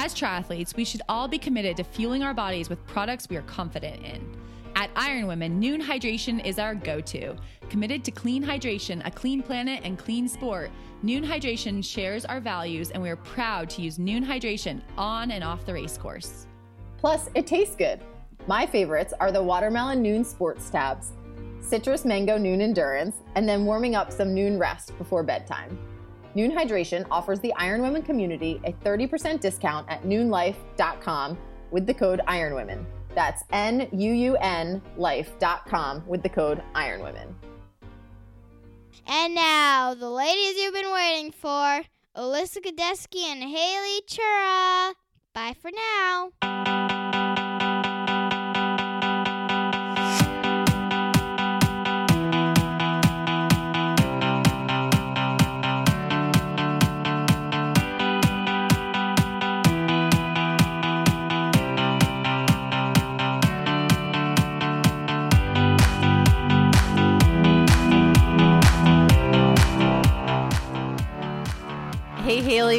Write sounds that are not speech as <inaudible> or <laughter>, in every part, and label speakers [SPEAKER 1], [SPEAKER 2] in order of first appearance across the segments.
[SPEAKER 1] As triathletes, we should all be committed to fueling our bodies with products we are confident in. At Iron Women, Nuun Hydration is our go to. Committed to clean hydration, a clean planet, and clean sport, Nuun Hydration shares our values, and we are proud to use Nuun Hydration on and off the race course.
[SPEAKER 2] Plus, it tastes good. My favorites are the Watermelon Nuun Sports Tabs, Citrus Mango Nuun Endurance, and then warming up some Nuun Rest before bedtime. Nuun Hydration offers the Iron Women community a 30% discount at nuunlife.com with the code IRONWOMEN. That's N U U N life.com with the code IRONWOMEN.
[SPEAKER 3] And now, the ladies you've been waiting for Alyssa Godesky and Haley Chura. Bye for now.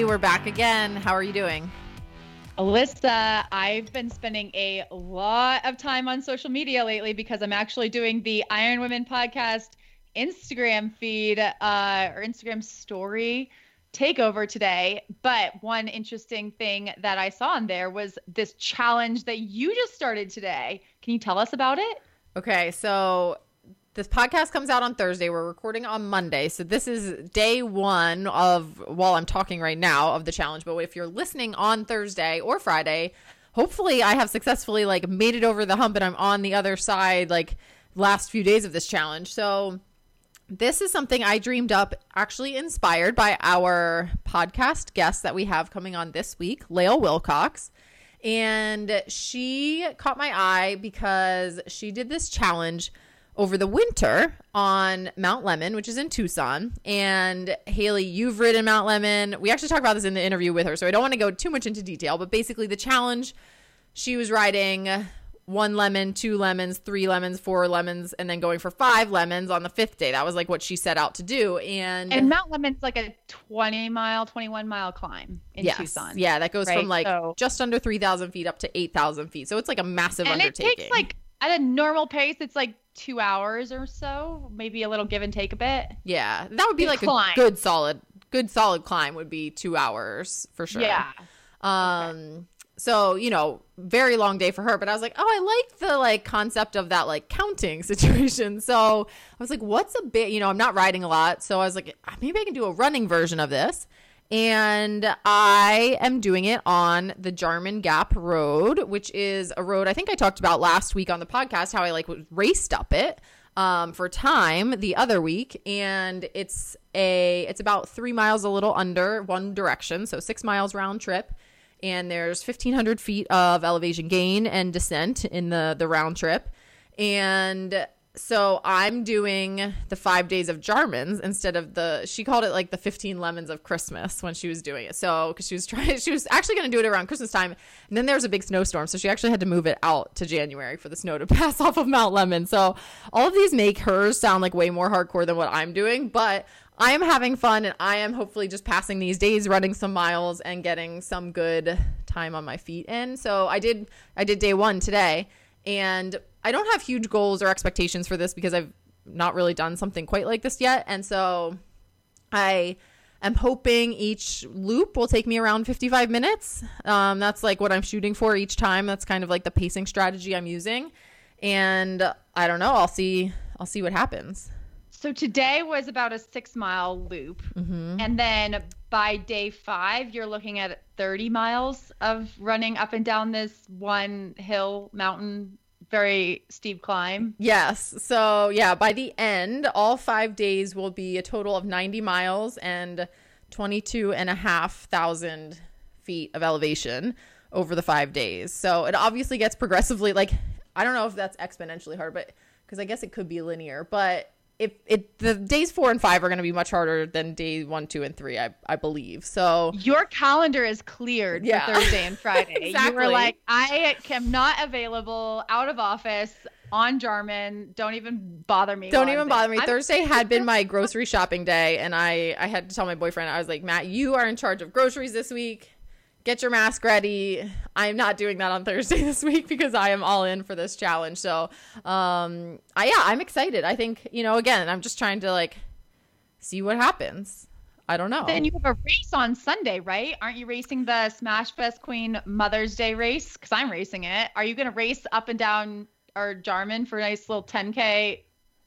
[SPEAKER 4] We're back again. How are you doing?
[SPEAKER 1] Alyssa, I've been spending a lot of time on social media lately because I'm actually doing the Iron Women podcast Instagram feed uh, or Instagram story takeover today. But one interesting thing that I saw in there was this challenge that you just started today. Can you tell us about it?
[SPEAKER 4] Okay, so this podcast comes out on Thursday. We're recording on Monday. So this is day one of, while I'm talking right now, of the challenge. But if you're listening on Thursday or Friday, hopefully I have successfully like made it over the hump and I'm on the other side like last few days of this challenge. So this is something I dreamed up, actually inspired by our podcast guest that we have coming on this week, Lael Wilcox. And she caught my eye because she did this challenge over the winter on Mount Lemmon, which is in Tucson. And Haley, you've ridden Mount Lemmon. We actually talked about this in the interview with her, so I don't want to go too much into detail, but basically the challenge she was riding one lemon, two lemons, three lemons, four lemons, and then going for five lemons on the fifth day. That was like what she set out to do. And
[SPEAKER 1] And Mount Lemmon's like a 20 mile, 21 mile climb in
[SPEAKER 4] yes,
[SPEAKER 1] Tucson.
[SPEAKER 4] Yeah, that goes
[SPEAKER 1] right?
[SPEAKER 4] from like
[SPEAKER 1] So-
[SPEAKER 4] just under 3,000 feet up to 8,000 feet. So it's like a massive
[SPEAKER 1] and it
[SPEAKER 4] undertaking.
[SPEAKER 1] takes like at a normal pace, it's like two hours or so, maybe a little give and take a bit.
[SPEAKER 4] yeah, that would be
[SPEAKER 1] Big
[SPEAKER 4] like
[SPEAKER 1] climb.
[SPEAKER 4] a good solid, good solid climb would be two hours for sure.
[SPEAKER 1] Yeah.
[SPEAKER 4] Um, so you know, very long day for her. But I was like, oh, I like the like concept of that like counting <laughs> situation. So I was like, what's a bit? You know, I'm not riding a lot, so I was like, "Ah, maybe I can do a running version of this. And I am doing it on the Jarman Gap Road, which is a road I think I talked about last week on the podcast. How I like raced up it um, for time the other week, and it's a it's about three miles, a little under one direction, so six miles round trip and there's 1500 feet of elevation gain and descent in the the round trip and so i'm doing the five days of jarmans instead of the she called it like the 15 lemons of christmas when she was doing it. So because she was trying <laughs> she was actually going to do it around christmas time. And then there was a big snowstorm so she actually had to move it out to january for the snow to <laughs> pass off of Mount Lemmon. So all of these make hers sound like way more hardcore than what i'm doing but I am having fun and I am hopefully just passing these days running some miles and getting some good time on my feet in. So I did I did day 1 today and I don't have huge goals or expectations for this because I've not really done something quite like this yet and so I am hoping each loop will take me around 55 minutes. Um, that's like what I'm shooting for each time. That's kind of like the pacing strategy I'm using. And I don't know. I'll see. I'll see what happens.
[SPEAKER 1] So today was about a six mile loop.
[SPEAKER 4] Mm-hmm.
[SPEAKER 1] And then by day five, you're looking at 30 miles of running up and down this one hill, mountain, very steep climb.
[SPEAKER 4] Yes. So, yeah, by the end, all five days will be a total of 90 miles and 22 and a half thousand feet of elevation over the five days. So, it obviously gets progressively like, I don't know if that's exponentially hard, but because I guess it could be linear, but if it the days four and five are going to be much harder than day one, two, and three, I I believe. So
[SPEAKER 1] your calendar is cleared
[SPEAKER 4] Yeah.
[SPEAKER 1] for Thursday and Friday.
[SPEAKER 4] exactly. <laughs>
[SPEAKER 1] You were like, I am not available, out of office, on Jarman. Don't even bother me.
[SPEAKER 4] don't even bother
[SPEAKER 1] there."
[SPEAKER 4] me.
[SPEAKER 1] I'm-
[SPEAKER 4] Thursday had been my <laughs> grocery shopping day, and I I had to tell my boyfriend I was like, Matt, you are in charge of groceries this week. Get your mask ready. I'm not doing that on Thursday <laughs> this week because I am all in for this challenge. So, um, I yeah, I'm excited. I think you know, again, I'm just trying to like see what happens. I don't know.
[SPEAKER 1] Then you have a race on Sunday, right? Aren't you racing the Smash Fest Queen Mother's Day race? Because I'm racing it. Are you going to race up and down or Jarman for a nice little 10K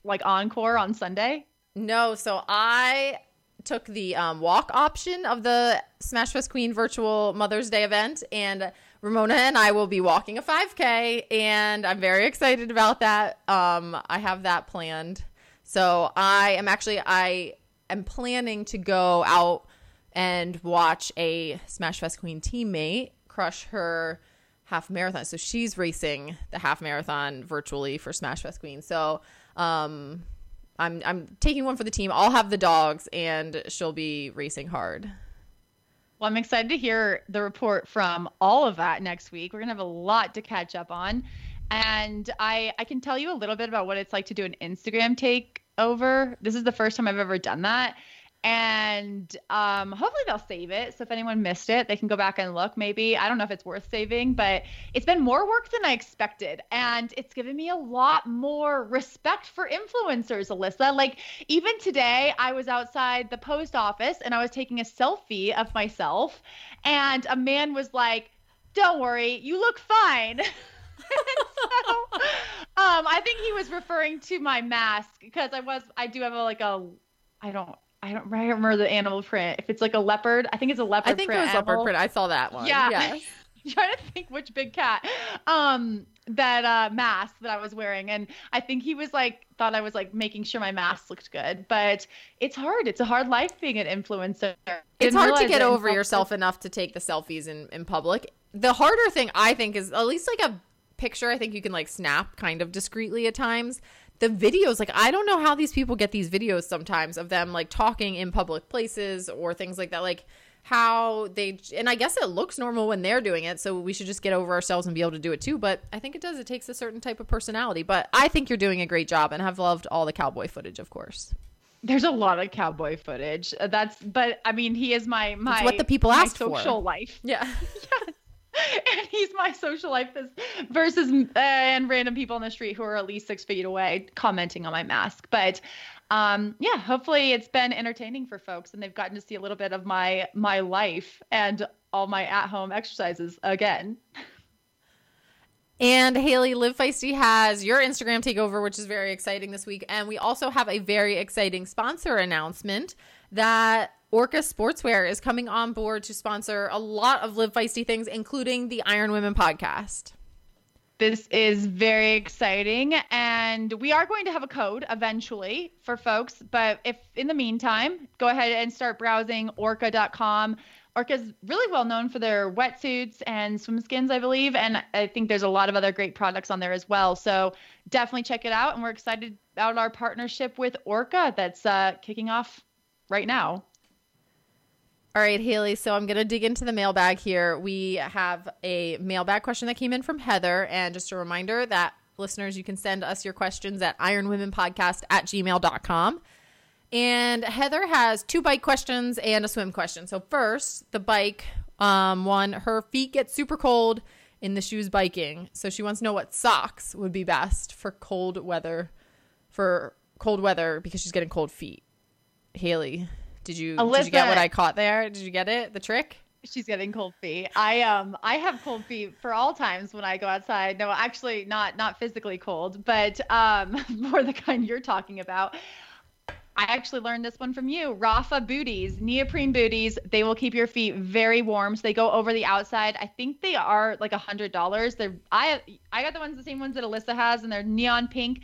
[SPEAKER 1] like encore on Sunday?
[SPEAKER 4] No, so I took the um, walk option of the Smash Fest Queen virtual Mother's Day event, and Ramona and I will be walking a 5K, and I'm very excited about that. Um, I have that planned. So I am actually I am planning to go out and watch a Smash Fest Queen teammate crush her half marathon. So she's racing the half marathon virtually for Smash Fest Queen. So um I'm I'm taking one for the team. I'll have the dogs and she'll be racing hard.
[SPEAKER 1] Well, I'm excited to hear the report from all of that next week. We're to have a lot to catch up on. And I, I can tell you a little bit about what it's like to do an Instagram takeover. This is the first time I've ever done that. And um, hopefully they'll save it. So if anyone missed it, they can go back and look. Maybe I don't know if it's worth saving, but it's been more work than I expected, and it's given me a lot more respect for influencers. Alyssa, like even today, I was outside the post office and I was taking a selfie of myself, and a man was like, "Don't worry, you look fine." <laughs> So, um, I think he was referring to my mask because I was, I do have a like a, I don't, I don't remember the animal print. If it's like a leopard, I think it's a leopard.
[SPEAKER 4] I think it
[SPEAKER 1] print
[SPEAKER 4] was leopard print. I saw that one.
[SPEAKER 1] Yeah.
[SPEAKER 4] Yes. <laughs>
[SPEAKER 1] trying to think which big cat um that uh mask that I was wearing and I think he was like thought I was like making sure my mask looked good but it's hard it's a hard life being an influencer
[SPEAKER 4] It's
[SPEAKER 1] Didn't
[SPEAKER 4] hard to get over yourself enough to take the selfies in, in public. The harder thing I think is at least like a picture I think you can like snap kind of discreetly at times. The videos, like I don't know how these people get these videos sometimes of them like talking in public places or things like that. Like how they and I guess it looks normal when they're doing it, so we should just get over ourselves and be able to do it too. But I think it does. It takes a certain type of personality. But I think you're doing a great job and have loved all the cowboy footage, of course.
[SPEAKER 1] there's a lot of cowboy footage Uh, that's but I mean he is my my
[SPEAKER 4] what the people asked for.
[SPEAKER 1] social life
[SPEAKER 4] Yeah. <laughs> <laughs>
[SPEAKER 1] and he's my social life versus uh, and random people on the street who are at least six feet away commenting on my mask. But um, yeah, hopefully it's been entertaining for folks and they've gotten to see a little bit of my my life and all my at home exercises again.
[SPEAKER 4] And Haley, Live Feisty has your Instagram takeover, which is very exciting this week. And we also have a very exciting sponsor announcement that Orca Sportswear is coming on board to sponsor a lot of Live Feisty things, including the Iron Women podcast.
[SPEAKER 1] This is very exciting, and we are going to have a code eventually for folks. But if in the meantime, go ahead and start browsing orca.com. Orca is really well known for their wetsuits and swim skins, I believe, and I think there's a lot of other great products on there as well. So definitely check it out, and we're excited about our partnership with Orca that's uh, kicking off right now.
[SPEAKER 4] All right, Haley. So I'm going to dig into the mailbag here. We have a mailbag question that came in from Heather. And just a reminder that listeners, you can send us your questions at ironwomenpodcast at gmail.com. And Heather has two bike questions and a swim question. So, first, the bike um, one, her feet get super cold in the shoes biking. So, she wants to know what socks would be best for cold weather, for cold weather because she's getting cold feet. Haley, Did you did you get what I caught there? Did you get it? The trick?
[SPEAKER 1] She's getting cold feet. I um I have cold feet for all times when I go outside. No, actually not not physically cold, but um <laughs> more the kind you're talking about. I actually learned this one from you. Rapha booties, neoprene booties. They will keep your feet very warm. So they go over the outside. I think they are like a hundred dollars. They're I I got the ones the same ones that Alyssa has, and they're neon pink.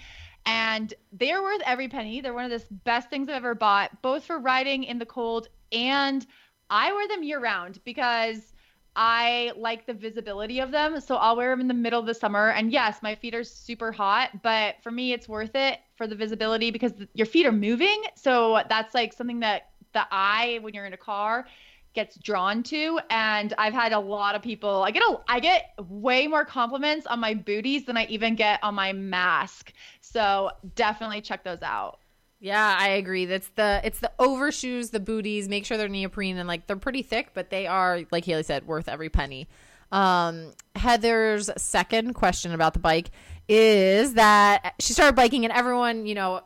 [SPEAKER 1] And they're worth every penny. They're one of the best things I've ever bought, both for riding in the cold and I wear them year round because I like the visibility of them. So I'll wear them in the middle of the summer. And yes, my feet are super hot, but for me, it's worth it for the visibility because your feet are moving. So that's like something that the eye, when you're in a car, gets drawn to. And I've had a lot of people. I get a, I get way more compliments on my booties than I even get on my mask. So definitely check those out.
[SPEAKER 4] Yeah, I agree. That's the it's the overshoes, the booties. Make sure they're neoprene and like they're pretty thick, but they are like Haley said, worth every penny. Um, Heather's second question about the bike is that she started biking, and everyone, you know,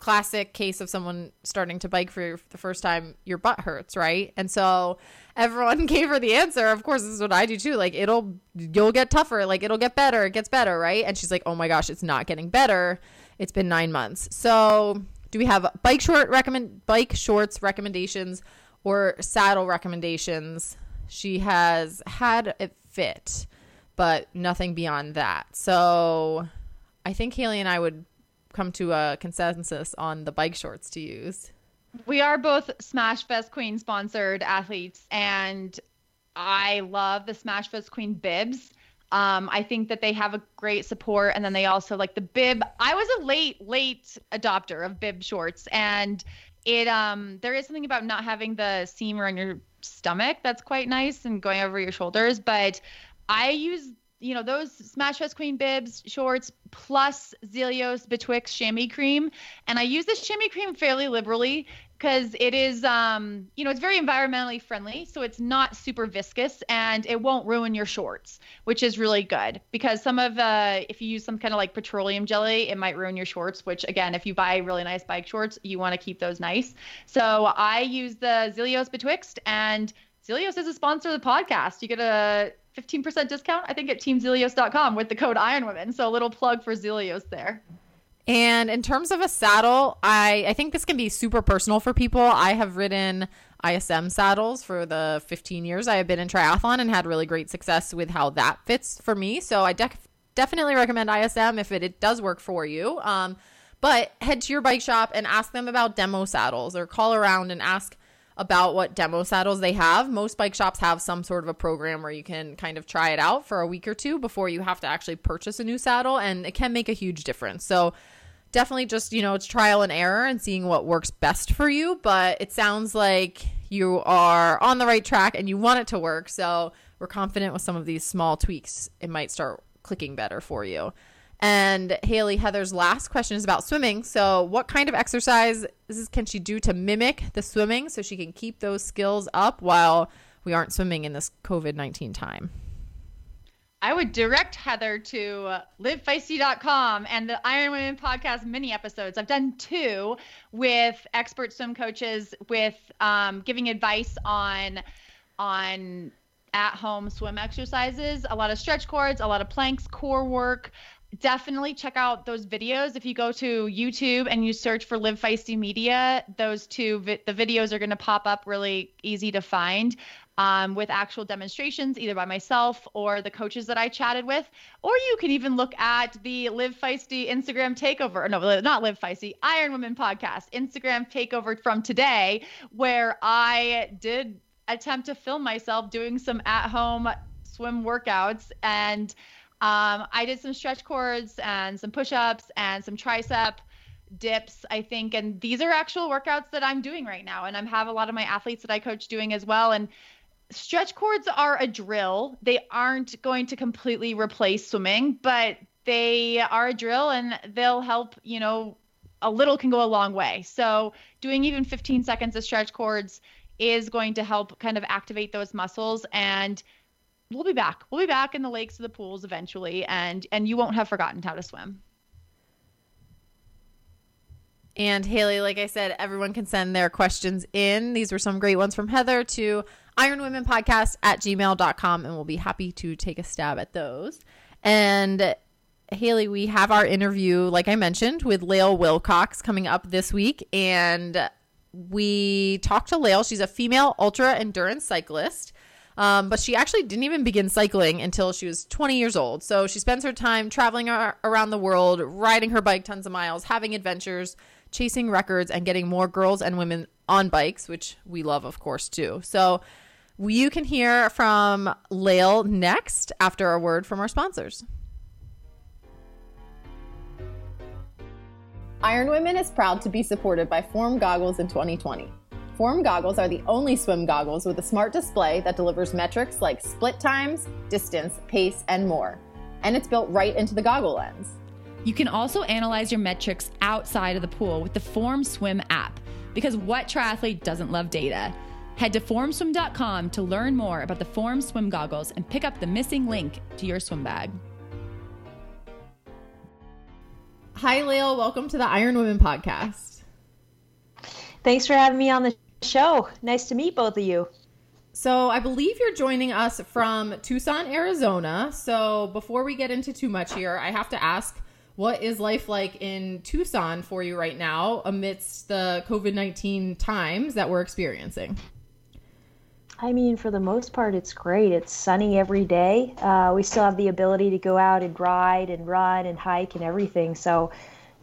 [SPEAKER 4] classic case of someone starting to bike for the first time, your butt hurts, right? And so everyone <laughs> gave her the answer. Of course, this is what I do too. Like it'll you'll get tougher, like it'll get better, it gets better, right? And she's like, "Oh my gosh, it's not getting better. It's been 9 months." So, do we have bike short recommend bike shorts recommendations or saddle recommendations? She has had it fit, but nothing beyond that. So, I think Haley and I would come to a consensus on the bike shorts to use.
[SPEAKER 1] We are both Smash Fest Queen sponsored athletes, and I love the Smash Fest Queen bibs. Um, I think that they have a great support, and then they also like the bib. I was a late, late adopter of bib shorts, and it um there is something about not having the seam around your stomach that's quite nice and going over your shoulders. But I use you know those Smash Fest Queen bibs shorts plus Zealios Betwixt chamois cream, and I use this chamois cream fairly liberally because it is um you know it's very environmentally friendly so it's not super viscous and it won't ruin your shorts which is really good. Because some of uh if you use some kind of like petroleum jelly it might ruin your shorts which again if you buy really nice bike shorts you want to keep those nice. So i use the Zealios betwixt and Zealios is a sponsor of the podcast. You get a 15% discount i think at teamzealios.com with the code ironwomen so a little plug for Zealios there
[SPEAKER 4] And in terms of a saddle, I, I think this can be super personal for people. I have ridden ISM saddles for the 15 years I have been in triathlon and had really great success with how that fits for me. So I def- definitely recommend ISM if it, it does work for you. Um, but head to your bike shop and ask them about demo saddles or call around and ask about what demo saddles they have. Most bike shops have some sort of a program where you can kind of try it out for a week or two before you have to actually purchase a new saddle, and it can make a huge difference. So, definitely just, you know, it's trial and error and seeing what works best for you. But it sounds like you are on the right track and you want it to work. So, we're confident with some of these small tweaks, it might start clicking better for you. And Haley, Heather's last question is about swimming. So, what kind of exercise can she do to mimic the swimming so she can keep those skills up while we aren't swimming in this COVID 19 time?
[SPEAKER 1] I would direct Heather to livefeisty.com and the Iron Women podcast mini episodes. I've done two with expert swim coaches with um, giving advice on on at home swim exercises, a lot of stretch cords, a lot of planks, core work. Definitely check out those videos. If you go to YouTube and you search for Live Feisty Media, those two vi- the videos are going to pop up really easy to find um, with actual demonstrations, either by myself or the coaches that I chatted with. Or you can even look at the Live Feisty Instagram takeover. No, not Live Feisty, Iron Women podcast Instagram takeover from today, where I did attempt to film myself doing some at home swim workouts. And um, I did some stretch cords and some push ups and some tricep dips i think and these are actual workouts that i'm doing right now and i have a lot of my athletes that i coach doing as well and stretch cords are a drill. They aren't going to completely replace swimming but they are a drill and they'll help you know a little can go a long way. So doing even 15 seconds of stretch cords is going to help kind of activate those muscles and we'll be back we'll be back in the lakes or the pools eventually and and you won't have forgotten how to swim
[SPEAKER 4] And Haley, like I said, everyone can send their questions in. These were some great ones from Heather to ironwomenpodcast at gmail.com, and we'll be happy to take a stab at those. And Haley, we have our interview, like I mentioned, with Lael Wilcox coming up this week. And we talked to Lael. She's a female ultra endurance cyclist. Um, but she actually didn't even begin cycling until she was 20 years old. So she spends her time traveling ar- around the world, riding her bike tons of miles, having adventures, chasing records, and getting more girls and women on bikes, which we love, of course, too. So you can hear from Lael next after a word from our sponsors.
[SPEAKER 2] Iron Women is proud to be supported by Form Goggles in 2020. Form goggles are the only swim goggles with a smart display that delivers metrics like split times, distance, pace, and more. And it's built right into the goggle lens.
[SPEAKER 5] You can also analyze your metrics outside of the pool with the Form Swim app because what triathlete doesn't love data? Head to formswim.com to learn more about the Form Swim goggles and pick up the missing link to your swim bag.
[SPEAKER 4] Hi, Lael. Welcome to the Iron Women podcast.
[SPEAKER 6] Thanks for having me on the show. Nice to meet both of you.
[SPEAKER 4] So, I believe you're joining us from Tucson, Arizona. So, before we get into too much here, I have to ask what is life like in Tucson for you right now amidst the COVID 19 times that we're experiencing?
[SPEAKER 6] I mean, for the most part, it's great. It's sunny every day. Uh, we still have the ability to go out and ride and run and hike and everything. So,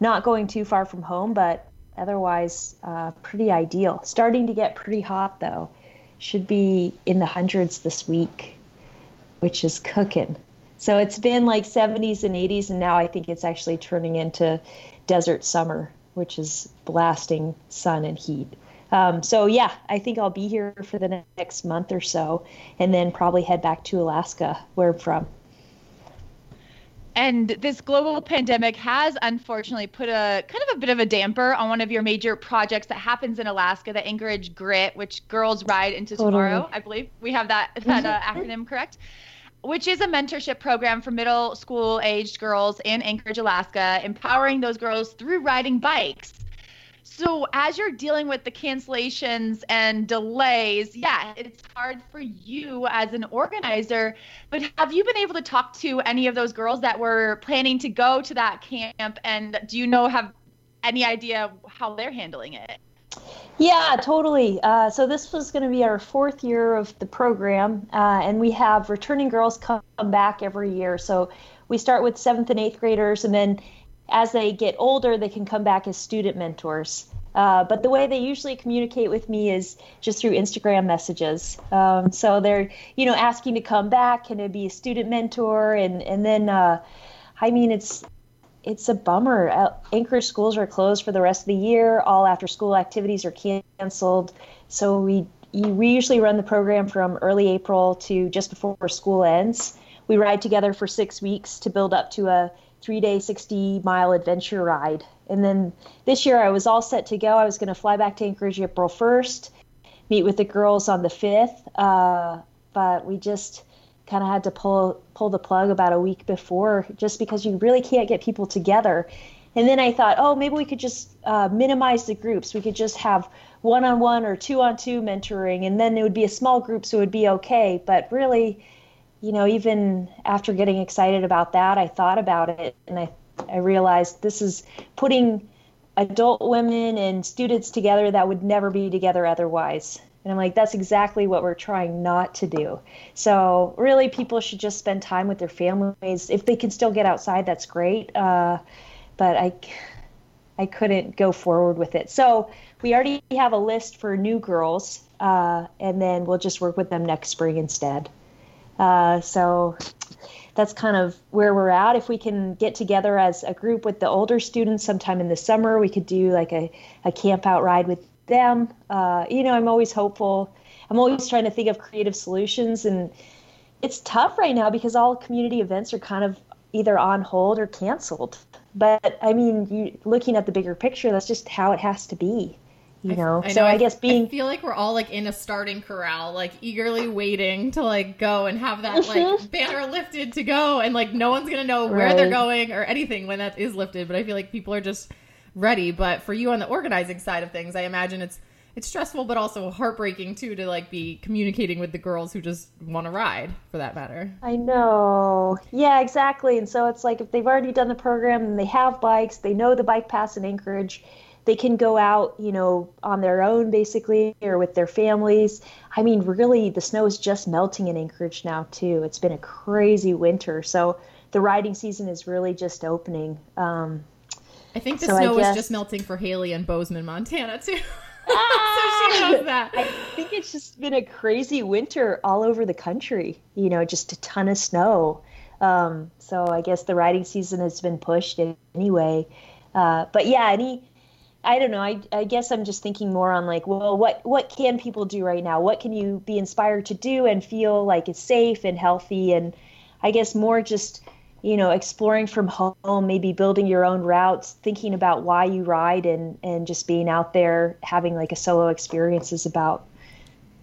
[SPEAKER 6] not going too far from home, but otherwise uh, pretty ideal. Starting to get pretty hot though. Should be in the hundreds this week, which is cooking. So it's been like 70s and 80s, and now I think it's actually turning into desert summer, which is blasting sun and heat. Um, so yeah, I think I'll be here for the next month or so, and then probably head back to Alaska, where I'm from.
[SPEAKER 1] And this global pandemic has unfortunately put a kind of a bit of a damper on one of your major projects that happens in Alaska, the Anchorage Grit, which girls ride into totally. tomorrow. I believe we have that <laughs> that uh, acronym correct. Which is a mentorship program for middle school aged girls in Anchorage, Alaska, empowering those girls through riding bikes. So as you're dealing with the cancellations and delays, yeah, it's hard for you as an organizer. But have you been able to talk to any of those girls that were planning to go to that camp? And do you know have any idea how they're handling it?
[SPEAKER 6] Yeah, totally. Uh, so this was going to be our fourth year of the program, uh, and we have returning girls come back every year. So we start with seventh and eighth graders, and then as they get older, they can come back as student mentors. Uh, but the way they usually communicate with me is just through Instagram messages. Um, so they're, you know, asking to come back. Can it be a student mentor? And and then, uh, I mean, it's it's a bummer. Uh, Anchorage schools are closed for the rest of the year. All after school activities are canceled. So we we usually run the program from early April to just before school ends. We ride together for six weeks to build up to a three day, 60 mile adventure ride. And then this year I was all set to go. I was going to fly back to Anchorage April 1st, meet with the girls on the 5th. Uh, but we just kind of had to pull pull the plug about a week before just because you really can't get people together. And then I thought, oh, maybe we could just uh, minimize the groups. We could just have one on one or two on two mentoring, and then it would be a small group, so it would be okay. But really, you know, even after getting excited about that, I thought about it and I, I realized this is putting adult women and students together that would never be together otherwise. And I'm like, that's exactly what we're trying not to do. So, really, people should just spend time with their families. If they can still get outside, that's great. Uh, but I, I couldn't go forward with it. So, we already have a list for new girls, uh, and then we'll just work with them next spring instead. Uh, so that's kind of where we're at. If we can get together as a group with the older students sometime in the summer, we could do like a, a camp out ride with them. Uh, you know, I'm always hopeful. I'm always trying to think of creative solutions. And it's tough right now because all community events are kind of either on hold or canceled. But I mean, you, looking at the bigger picture, that's just how it has to be you know. I, I so I, guess being
[SPEAKER 4] I feel like we're all like in a starting corral, like eagerly waiting to like go and have that like mm-hmm. banner lifted to go, and like no one's gonna know where right. they're going or anything when that is lifted. But I feel like people are just ready. But for you on the organizing side of things, I imagine it's it's stressful, but also heartbreaking too to like be communicating with the girls who just want to ride, for that matter.
[SPEAKER 6] I know. Yeah, exactly. And so it's like if they've already done the program and they have bikes, they know the bike pass in Anchorage, they can go out, you know, on their own basically or with their families. I mean, really, the snow is just melting in Anchorage now too. It's been a crazy winter, so the riding season is really just opening. Um,
[SPEAKER 4] I think the
[SPEAKER 6] So
[SPEAKER 4] snow is just melting for Haley and Bozeman, Montana too. <laughs> so she knows that.
[SPEAKER 6] I think it's just been a crazy winter all over the country. You know, just a ton of snow. Um, so I guess the riding season has been pushed anyway. Uh, but yeah, any, I don't know. I, I guess I'm just thinking more on like, well, what what can people do right now? What can you be inspired to do and feel like it's safe and healthy? And I guess more just you know exploring from home maybe building your own routes thinking about why you ride and and just being out there having like a solo experience is about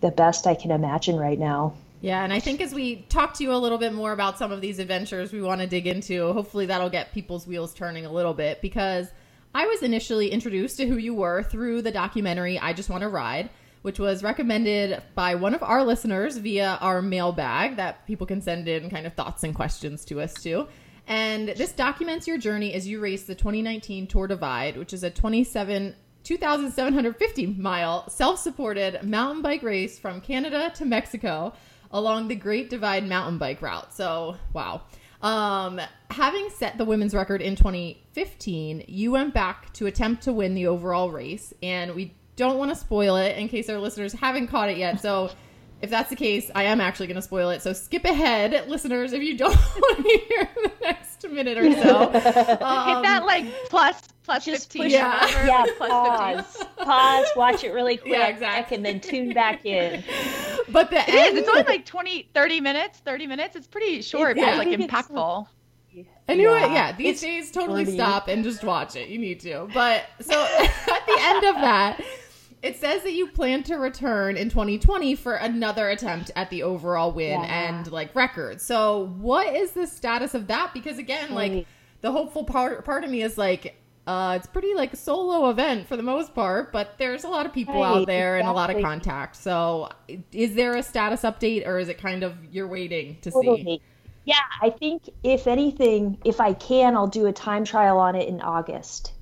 [SPEAKER 6] the best i can imagine right now
[SPEAKER 4] Yeah, and I think as we talk to you a little bit more about some of these adventures we want to dig into, hopefully that'll get people's wheels turning a little bit because I was initially introduced to who you were through the documentary I Just Want to Ride, which was recommended by one of our listeners via our mailbag that people can send in kind of thoughts and questions to us too. And this documents your journey as you race the 2019 Tour Divide, which is a 27 2,750 mile self supported mountain bike race from Canada to Mexico along the Great Divide mountain bike route. So, wow. Um, having set the women's record in 2015, you went back to attempt to win the overall race, and we don't want to spoil it in case our listeners haven't caught it yet. So, <laughs> if that's the case, I am actually going to spoil it. So, skip ahead, listeners, if you don't <laughs> want to hear the next minute or so. Um, <laughs>
[SPEAKER 1] Hit that like plus plus
[SPEAKER 6] Just
[SPEAKER 1] 15.
[SPEAKER 6] push-
[SPEAKER 4] yeah.
[SPEAKER 1] whatever,
[SPEAKER 6] yeah
[SPEAKER 1] plus 15.
[SPEAKER 6] pause pause watch it really <laughs> quick
[SPEAKER 4] Yeah, exactly.
[SPEAKER 6] and then tune back in <laughs>
[SPEAKER 4] but the
[SPEAKER 1] It
[SPEAKER 4] end,
[SPEAKER 1] is. It's only like 20, 30 minutes. 30 minutes. It's pretty short,
[SPEAKER 4] yeah.
[SPEAKER 1] but
[SPEAKER 6] I
[SPEAKER 1] like
[SPEAKER 6] think it's
[SPEAKER 1] impactful.
[SPEAKER 4] I knew it.
[SPEAKER 6] Yeah.
[SPEAKER 4] Yeah, these
[SPEAKER 6] It's
[SPEAKER 4] days totally
[SPEAKER 6] pretty.
[SPEAKER 4] stop and just watch it. You need to. But so <laughs> at the end of that, it says that you plan to return in 2020 for another attempt at the overall win
[SPEAKER 6] Yeah.
[SPEAKER 4] and like record. So what is the status of that? Because again, like the hopeful part part of me is like. Uh, it's pretty like a solo event for the most part, but there's a lot of people out
[SPEAKER 6] Right,
[SPEAKER 4] there and a lot of contact. So, is there a status update, or is it kind of you're waiting to see?
[SPEAKER 6] Yeah, I think if anything, if I can, I'll do a time trial on it in August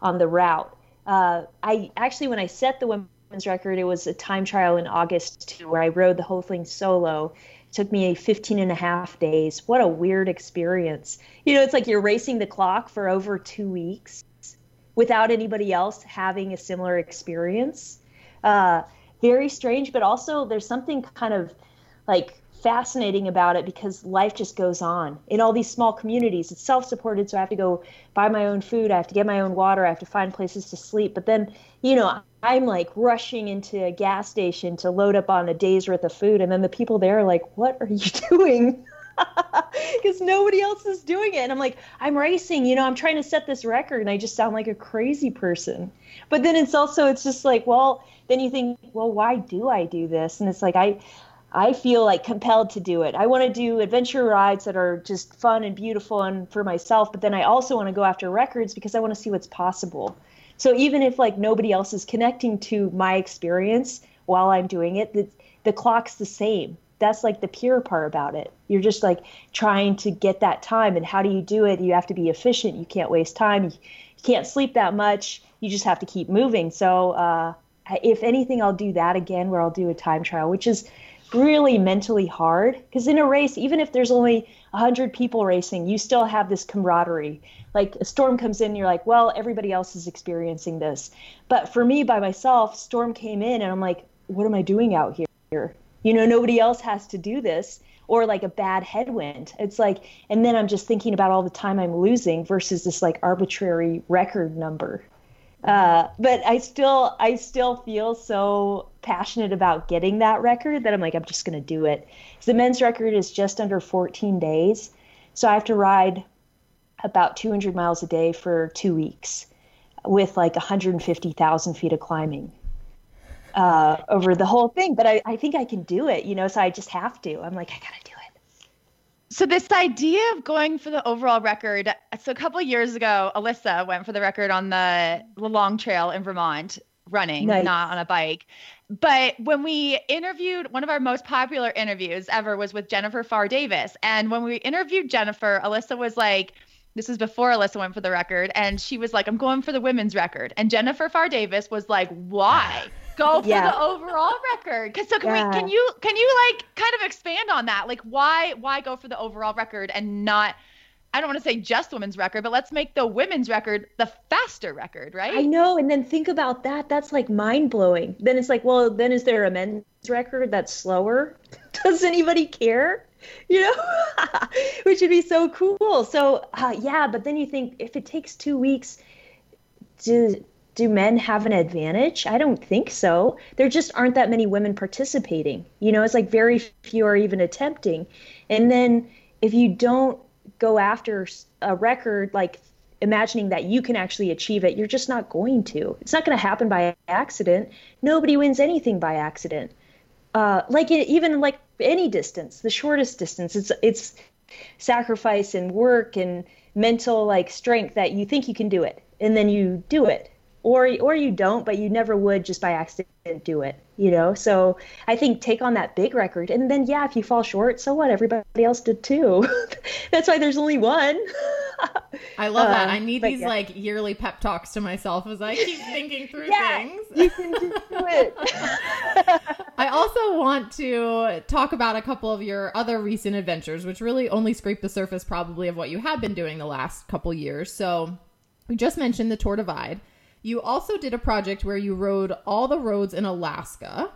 [SPEAKER 6] on the route. Uh, I actually, when I set the women's record, it was a time trial in August too, where I rode the whole thing solo. It took me 15 and a half days. What a weird experience. You know, it's like you're racing the clock for over two weeks without anybody else having a similar experience. Uh, very strange, but also there's something kind of like fascinating about it because life just goes on in all these small communities. It's self supported, so I have to go buy my own food, I have to get my own water, I have to find places to sleep. But then, you know, I'm like rushing into a gas station to load up on a day's worth of food, and then the people there are like, What are you <laughs> doing? <laughs> Because nobody else is doing it. And I'm like, I'm racing, you know, I'm trying to set this record, and I just sound like a crazy person. But then it's also, it's just like, well, then you think, well, why do I do this? And it's like, I, I feel like compelled to do it. I want to do adventure rides that are just fun and beautiful and for myself, but then I also want to go after records because I want to see what's possible. So even if like nobody else is connecting to my experience while I'm doing it, the, the clock's the same. That's like the pure part about it. You're just like trying to get that time. And how do you do it? You have to be efficient. You can't waste time. You, can't sleep that much. You just have to keep moving. So, uh, if anything, I'll do that again where I'll do a time trial, which is really mentally hard because in a race even if there's only 100 people racing you still have this camaraderie like a storm comes in you're like well everybody else is experiencing this but for me by myself storm came in and i'm like what am i doing out here you know nobody else has to do this or like a bad headwind. It's like and then i'm just thinking about all the time i'm losing versus this like arbitrary record number. Uh, but I still I still feel so passionate about getting that record that I'm like I'm just gonna do it. 'Cause The men's record is just under 14 days, so I have to ride about 200 miles a day for two weeks, with like 150,000 feet of climbing uh, over the whole thing. But I, I think I can do it, you know. So I just have to. I'm like I gotta do it.
[SPEAKER 1] So this idea of going for the overall record. So a couple years ago, Alyssa went for the record on the, the long trail in Vermont, running,
[SPEAKER 6] Nice.
[SPEAKER 1] not on a bike. But when we interviewed, one of our most popular interviews ever was with Jennifer Pharr Davis. And when we interviewed Jennifer, Alyssa was like, this was before Alyssa went for the record, and she was like, I'm going for the women's record. And Jennifer Pharr Davis was like, why? Go for
[SPEAKER 6] Yeah.
[SPEAKER 1] the overall record. Cause so can
[SPEAKER 6] Yeah.
[SPEAKER 1] we can you can you like kind of expand on that? Like why why go for the overall record and not I don't want to say just women's record, but let's make the women's record the faster record, right?
[SPEAKER 6] I know. And then think about that. That's like mind blowing. Then it's like, well, then is there a men's record that's slower? <laughs> Does anybody care? You know, <laughs> which would be so cool. So, uh, yeah, but then you think if it takes two weeks, do, do men have an advantage? I don't think so. There just aren't that many women participating. You know, it's like very few are even attempting. And then if you don't go after a record like imagining that you can actually achieve it, you're just not going to. It's not going to happen by accident. Nobody wins anything by accident. Uh, like it, even like any distance, the shortest distance, it's it's sacrifice and work and mental like strength that you think you can do it, and then you do it, or or you don't, but you never would just by accident do it. You know. So I think take on that big record, and then yeah, if you fall short, so what? Everybody else did too. <laughs> That's why there's only one.
[SPEAKER 4] I love that.
[SPEAKER 6] Uh,
[SPEAKER 4] I need these
[SPEAKER 6] yeah.
[SPEAKER 4] like yearly pep talks to myself as I keep <laughs> thinking through
[SPEAKER 6] Yeah,
[SPEAKER 4] things.
[SPEAKER 6] you can do it. <laughs>
[SPEAKER 4] I also want to talk about a couple of your other recent adventures, which really only scrape the surface probably of what you have been doing the last couple years. So we just mentioned the Tour Divide. You also did a project where you rode all the roads in Alaska.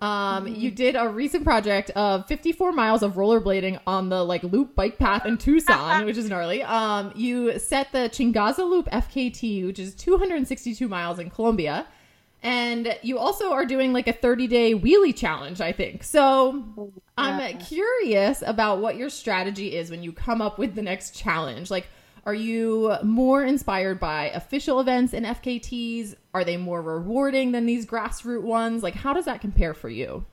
[SPEAKER 4] Um, you did a recent project of 54 miles of rollerblading on the like loop bike path in Tucson, <laughs> which is gnarly. Um, you set the Chingaza Loop FKT, which is 262 miles in Colombia. And you also are doing like a 30 day wheelie challenge, I think. So I'm curious about what your strategy is when you come up with the next challenge. Like, are you more inspired by official events and FKTs? Are they more rewarding than these grassroots ones? Like, how does that compare for you?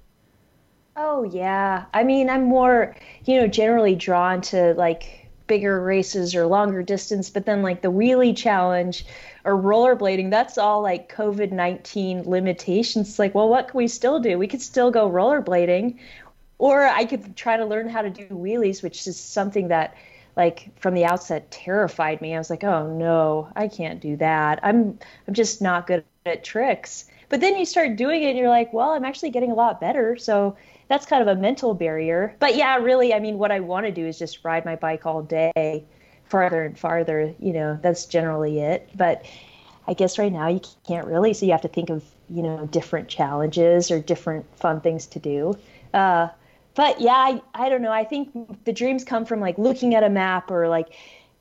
[SPEAKER 6] Oh yeah. I mean, I'm more, you know, generally drawn to like bigger races or longer distance, but then like the wheelie challenge or rollerblading, that's all like COVID-19 limitations. It's like, well, what can we still do? We could still go rollerblading or I could try to learn how to do wheelies, which is something that like from the outset terrified me. I was like, "Oh no, I can't do that. I'm I'm just not good at tricks." But then you start doing it and you're like, "Well, I'm actually getting a lot better." So that's kind of a mental barrier. But yeah, really, I mean, what I want to do is just ride my bike all day, farther and farther, you know, that's generally it. But I guess right now you can't really, so you have to think of, you know, different challenges or different fun things to do. Uh, but yeah, I, I don't know. I think the dreams come from like looking at a map or like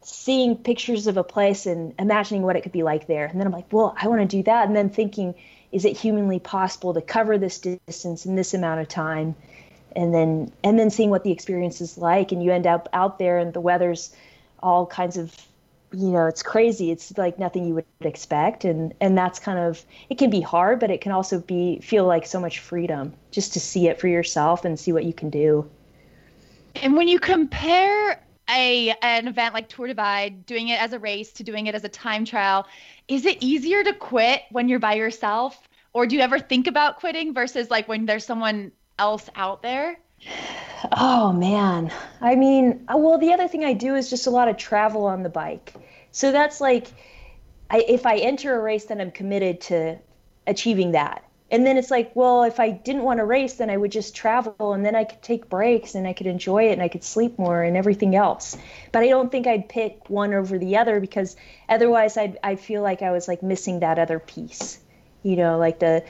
[SPEAKER 6] seeing pictures of a place and imagining what it could be like there. And then I'm like, well, I want to do that. And then thinking, is it humanly possible to cover this distance in this amount of time? And then and then seeing what the experience is like. And you end up out there and the weather's all kinds of you know it's crazy it's like nothing you would expect and and that's kind of it can be hard but it can also be feel like so much freedom just to see it for yourself and see what you can do
[SPEAKER 1] And when you compare a an event like Tour Divide, doing it as a race to doing it as a time trial, is it easier to quit when you're by yourself? Or do you ever think about quitting versus like when there's someone else out there?
[SPEAKER 6] Oh man. I mean, uh, well, the other thing I do is just a lot of travel on the bike. So that's like, I, if I enter a race, then I'm committed to achieving that. And then it's like, well, if I didn't want to race, then I would just travel and then I could take breaks and I could enjoy it and I could sleep more and everything else. But I don't think I'd pick one over the other because otherwise I'd, I'd feel like I was like missing that other piece, you know, like the,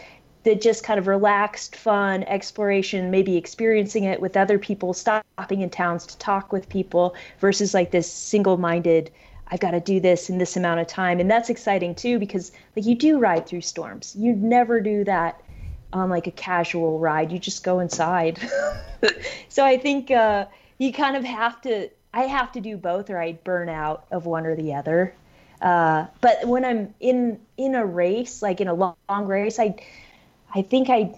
[SPEAKER 6] the just kind of relaxed, fun exploration, maybe experiencing it with other people, stopping in towns to talk with people versus like this single minded, I've got to do this in this amount of time. And that's exciting too because like you do ride through storms. You never do that on like a casual ride. You just go inside. <laughs> so I think uh, you kind of have to, I have to do both or I'd burn out of one or the other. Uh, but when I'm in in a race, like in a long, long race, I I think I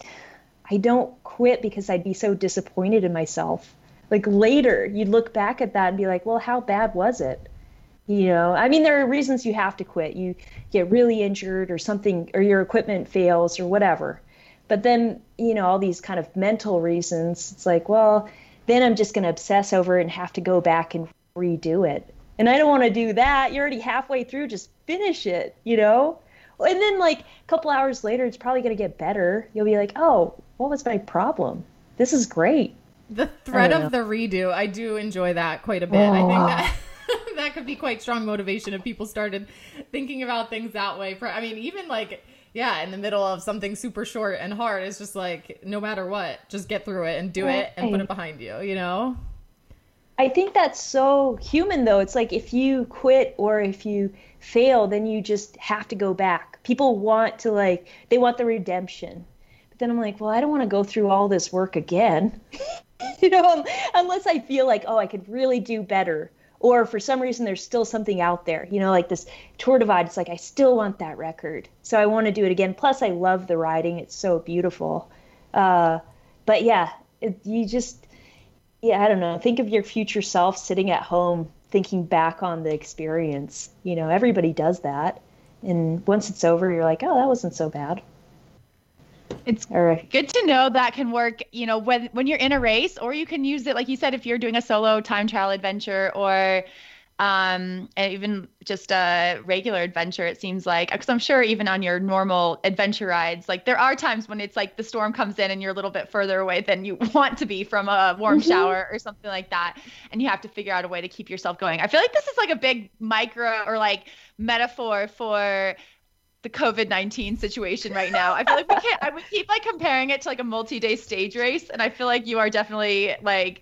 [SPEAKER 6] I don't quit because I'd be so disappointed in myself. like later you'd look back at that and be like, well, how bad was it? You know, I mean, there are reasons you have to quit. You get really injured or something, or your equipment fails or whatever. But then, you know, all these kind of mental reasons, it's like, well, then I'm just going to obsess over it and have to go back and redo it. And I don't want to do that. You're already halfway through, just finish it, you know? And then, like, a couple hours later, it's probably going to get better. You'll be like, oh, what was my problem? This is great.
[SPEAKER 4] The threat of the redo, I do enjoy that quite a bit. Oh. I think that <laughs> that could be quite strong motivation if people started thinking about things that way. For I mean, even like yeah, in the middle of something super short and hard, it's just like no matter what, just get through it and do right. it and put it behind you. You know.
[SPEAKER 6] I think that's so human though. It's like if you quit or if you fail, then you just have to go back. People want to like they want the redemption. But then I'm like, well, I don't want to go through all this work again. <laughs> you know, unless I feel like, oh, I could really do better or for some reason there's still something out there you know like this tour divide it's like i still want that record so i want to do it again plus i love the riding it's so beautiful uh, but yeah it, you just yeah i don't know. Think of your future self sitting at home thinking back on the experience. You know everybody does that. And once it's over you're like oh that wasn't so bad.
[SPEAKER 1] It's good to know that can work, you know, when when you're in a race, or you can use it, like you said, if you're doing a solo time trial adventure, or um, and even just a regular adventure. It seems like because I'm sure even on your normal adventure rides, like there are times when it's like the storm comes in and you're a little bit further away than you <laughs> want to be from a warm mm-hmm. shower or something like that, and you have to figure out a way to keep yourself going. I feel like this is like a big micro or like metaphor for the COVID nineteen situation right now. I feel like we can't. I would keep like comparing it to like a multi-day stage race, and I feel like you are definitely like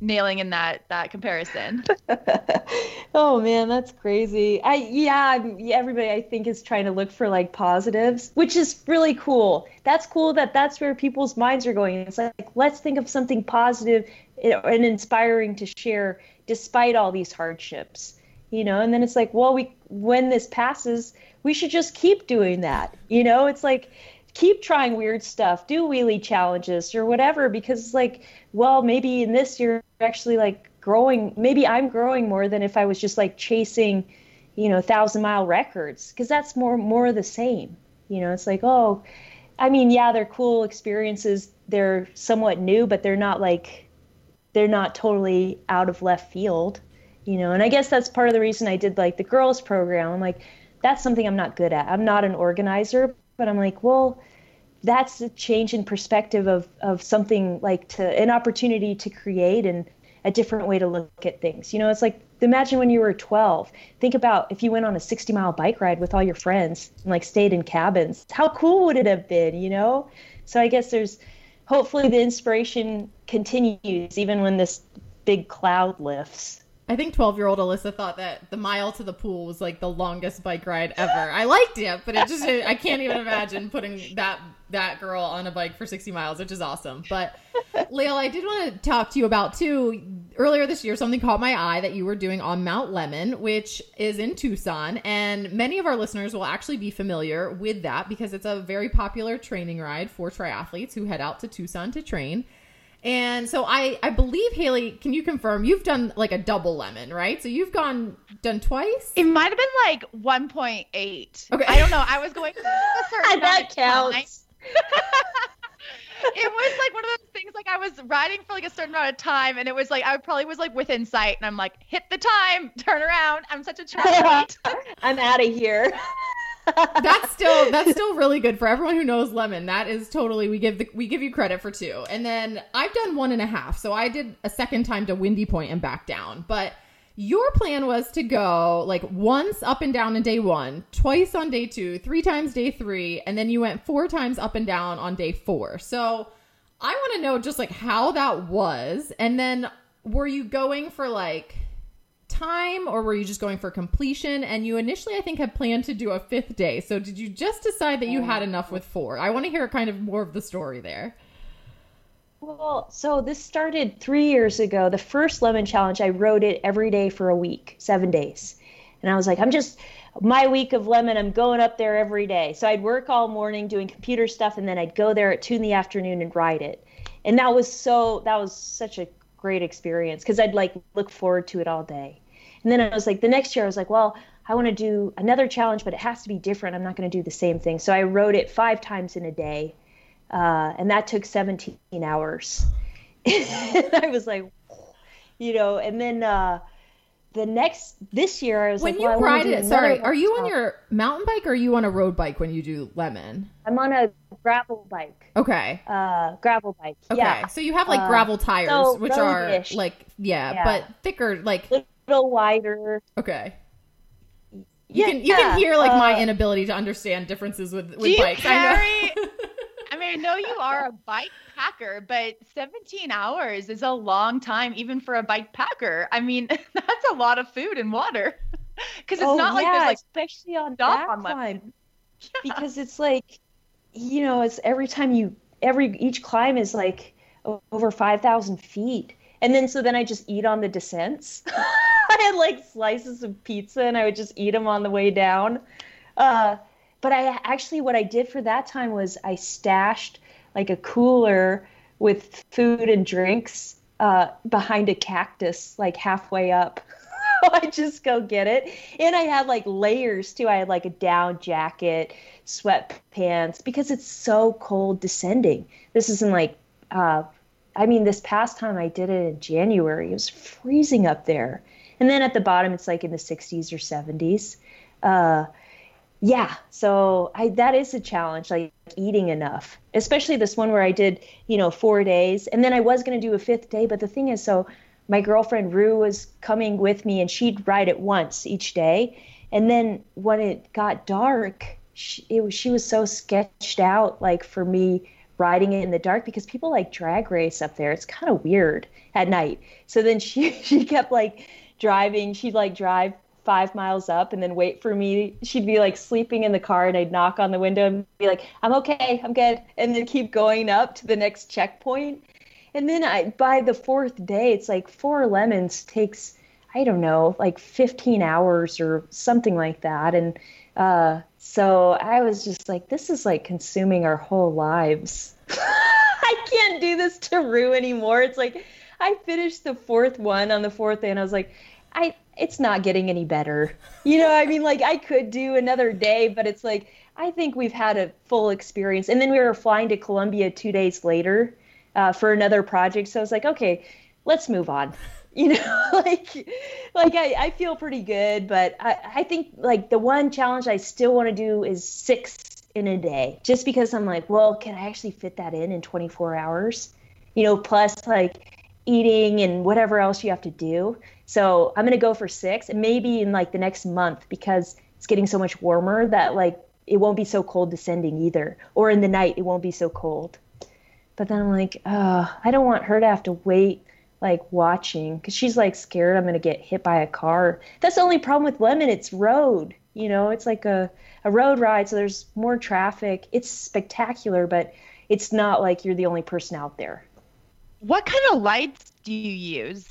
[SPEAKER 1] nailing in that that comparison. <laughs>
[SPEAKER 6] oh man, that's crazy. I yeah, everybody I think is trying to look for like positives, which is really cool. That's cool that that's where people's minds are going. It's like let's think of something positive eh, and inspiring to share despite all these hardships. You know, and then it's like, well, we when this passes, we should just keep doing that. You know, it's like keep trying weird stuff, do wheelie challenges or whatever, because it's like, well, maybe in this you're actually like growing. Maybe I'm growing more than if I was just like chasing, you know, thousand mile records, because that's more more of the same. You know, it's like, oh, I mean, yeah, they're cool experiences. They're somewhat new, but they're not like they're not totally out of left field. You know, and I guess that's part of the reason I did like the girls program. I'm like, that's something I'm not good at. I'm not an organizer, but I'm like, well, that's a change in perspective of of something like to an opportunity to create and a different way to look at things. You know, it's like imagine when you were 12. Think about if you went on a 60 mile bike ride with all your friends and like stayed in cabins. How cool would it have been, you know? So I guess there's hopefully the inspiration continues even when this big cloud lifts.
[SPEAKER 4] I think 12 year old Alyssa thought that the mile to the pool was like the longest bike ride ever. I liked it, but it just, I can't even imagine putting that, that girl on a bike for 60 miles, which is awesome. But Lael, I did want to talk to you about too. Earlier this year, something caught my eye that you were doing on Mount Lemmon, which is in Tucson. And many of our listeners will actually be familiar with that because it's a very popular training ride for triathletes who head out to Tucson to train. And so I I believe Haley, can you confirm you've done like a double Lemmon, right? So you've gone done twice?
[SPEAKER 1] It might have been like 1.8. Okay. I don't know. I was going
[SPEAKER 6] that <laughs> counts. <laughs>
[SPEAKER 1] it was like one of those things like I was riding for like a certain amount of time and it was like I probably was like within sight and I'm like hit the time, turn around. I'm such a triathlete. <laughs>
[SPEAKER 6] I'm out of here
[SPEAKER 4] that's still that's still really good for everyone who knows Lemmon. That is totally we give the we give you credit for two. And then I've done one and a half, so I did a second time to Windy Point and back down. But your plan was to go like once up and down in day one, twice on day two, three times day three, and then you went four times up and down on day four. So I want to know just like how that was, and then were you going for like time or were you just going for completion? And you initially, I think, had planned to do a fifth day. So did you just decide that you had oh. enough with four? I want to hear kind of more of the story there.
[SPEAKER 6] Well, so this started three years ago. The first Lemmon challenge, I wrote it every day for a week, seven days. And I was like, I'm just my week of Lemmon, I'm going up there every day. So I'd work all morning doing computer stuff, and then I'd go there at two in the afternoon and ride it. And that was so that was such a great experience because I'd like look forward to it all day. And then I was like, the next year I was like, well, I want to do another challenge, but it has to be different. I'm not going to do the same thing. So I wrote it five times in a day, uh, and that took 17 hours. <laughs> and I was like, you know, and then uh, the next this year I was like,
[SPEAKER 4] when
[SPEAKER 6] like,
[SPEAKER 4] you
[SPEAKER 6] well,
[SPEAKER 4] ride it, sorry, are you on your mountain bike or are you on a road bike when you do Lemmon?
[SPEAKER 6] I'm on a gravel bike.
[SPEAKER 4] Okay.
[SPEAKER 6] Uh, gravel bike.
[SPEAKER 4] Okay.
[SPEAKER 6] Yeah.
[SPEAKER 4] So you have like
[SPEAKER 6] Uh,
[SPEAKER 4] gravel tires,
[SPEAKER 6] so
[SPEAKER 4] which are
[SPEAKER 6] road-ish.
[SPEAKER 4] like yeah,
[SPEAKER 6] Yeah.
[SPEAKER 4] but thicker. Like a
[SPEAKER 6] little wider.
[SPEAKER 4] okay. You
[SPEAKER 6] Yeah,
[SPEAKER 4] can you can hear like my
[SPEAKER 6] uh,
[SPEAKER 4] inability to understand differences with with
[SPEAKER 1] Do you
[SPEAKER 4] bikes. I know.
[SPEAKER 1] carry? <laughs> I mean, I know you are a bike packer, but 17 hours is a long time, even for a bike packer. I mean, <laughs> that's a lot of food and water. <laughs> Because it's
[SPEAKER 6] Oh,
[SPEAKER 1] not like
[SPEAKER 6] yeah,
[SPEAKER 1] there's like
[SPEAKER 6] especially on that
[SPEAKER 1] on
[SPEAKER 6] climb. <laughs> Because it's like you know it's every time you every each climb is like over 5000 feet. And then so then i just eat on the descents. I had like slices of pizza and i would just eat them on the way down. Uh, but i actually what i did for that time was i stashed like a cooler with food and drinks uh, behind a cactus like halfway up <laughs> I just go get it. And I had like layers too. I had like a down jacket, sweatpants because it's so cold descending. This isn't like uh I mean this past time I did it in January. It was freezing up there. And then at the bottom it's like in the 60s or 70s. Uh yeah, so I that is a challenge like eating enough. Especially this one where I did, you know, 4 days and then I was going to do a fifth day, but the thing is so my girlfriend Rue was coming with me and she'd ride it once each day. And then when it got dark, she, it was, she was so sketched out, like for me riding it in the dark because people like drag race up there. It's kind of weird at night. So then she, <laughs> she kept like driving. She'd like drive five miles up and then wait for me. She'd be like sleeping in the car and I'd knock on the window and be like, I'm okay, I'm good. And then keep going up to the next checkpoint. And then I by the fourth day, it's like four Lemmons takes I don't know like 15 hours or something like that. And uh, so I was just like, this is like consuming our whole lives. <laughs> I can't do this to Rue anymore. It's like I finished the fourth one on the fourth day, and I was like, I it's not getting any better. You know, I mean, like I could do another day, but it's like I think we've had a full experience. And then we were flying to Colombia two days later uh, for another project. So I was like, okay, let's move on. <laughs> You know, <laughs> like, like I, I feel pretty good, but I, I think like the one challenge I still want to do is six in a day, just because I'm like, well, can I actually fit that in in 24 hours? You know, plus like eating and whatever else you have to do. So I'm gonna go for six, and maybe in like the next month because it's getting so much warmer that like it won't be so cold descending either, or in the night it won't be so cold. But then I'm like, oh, I don't want her to have to wait like watching because she's like scared I'm gonna get hit by a car. That's the only problem with Lemmon. It's road. You know, it's like a, a road ride, so there's more traffic. It's spectacular, but it's not like you're the only person out there.
[SPEAKER 1] What kind of lights do you use?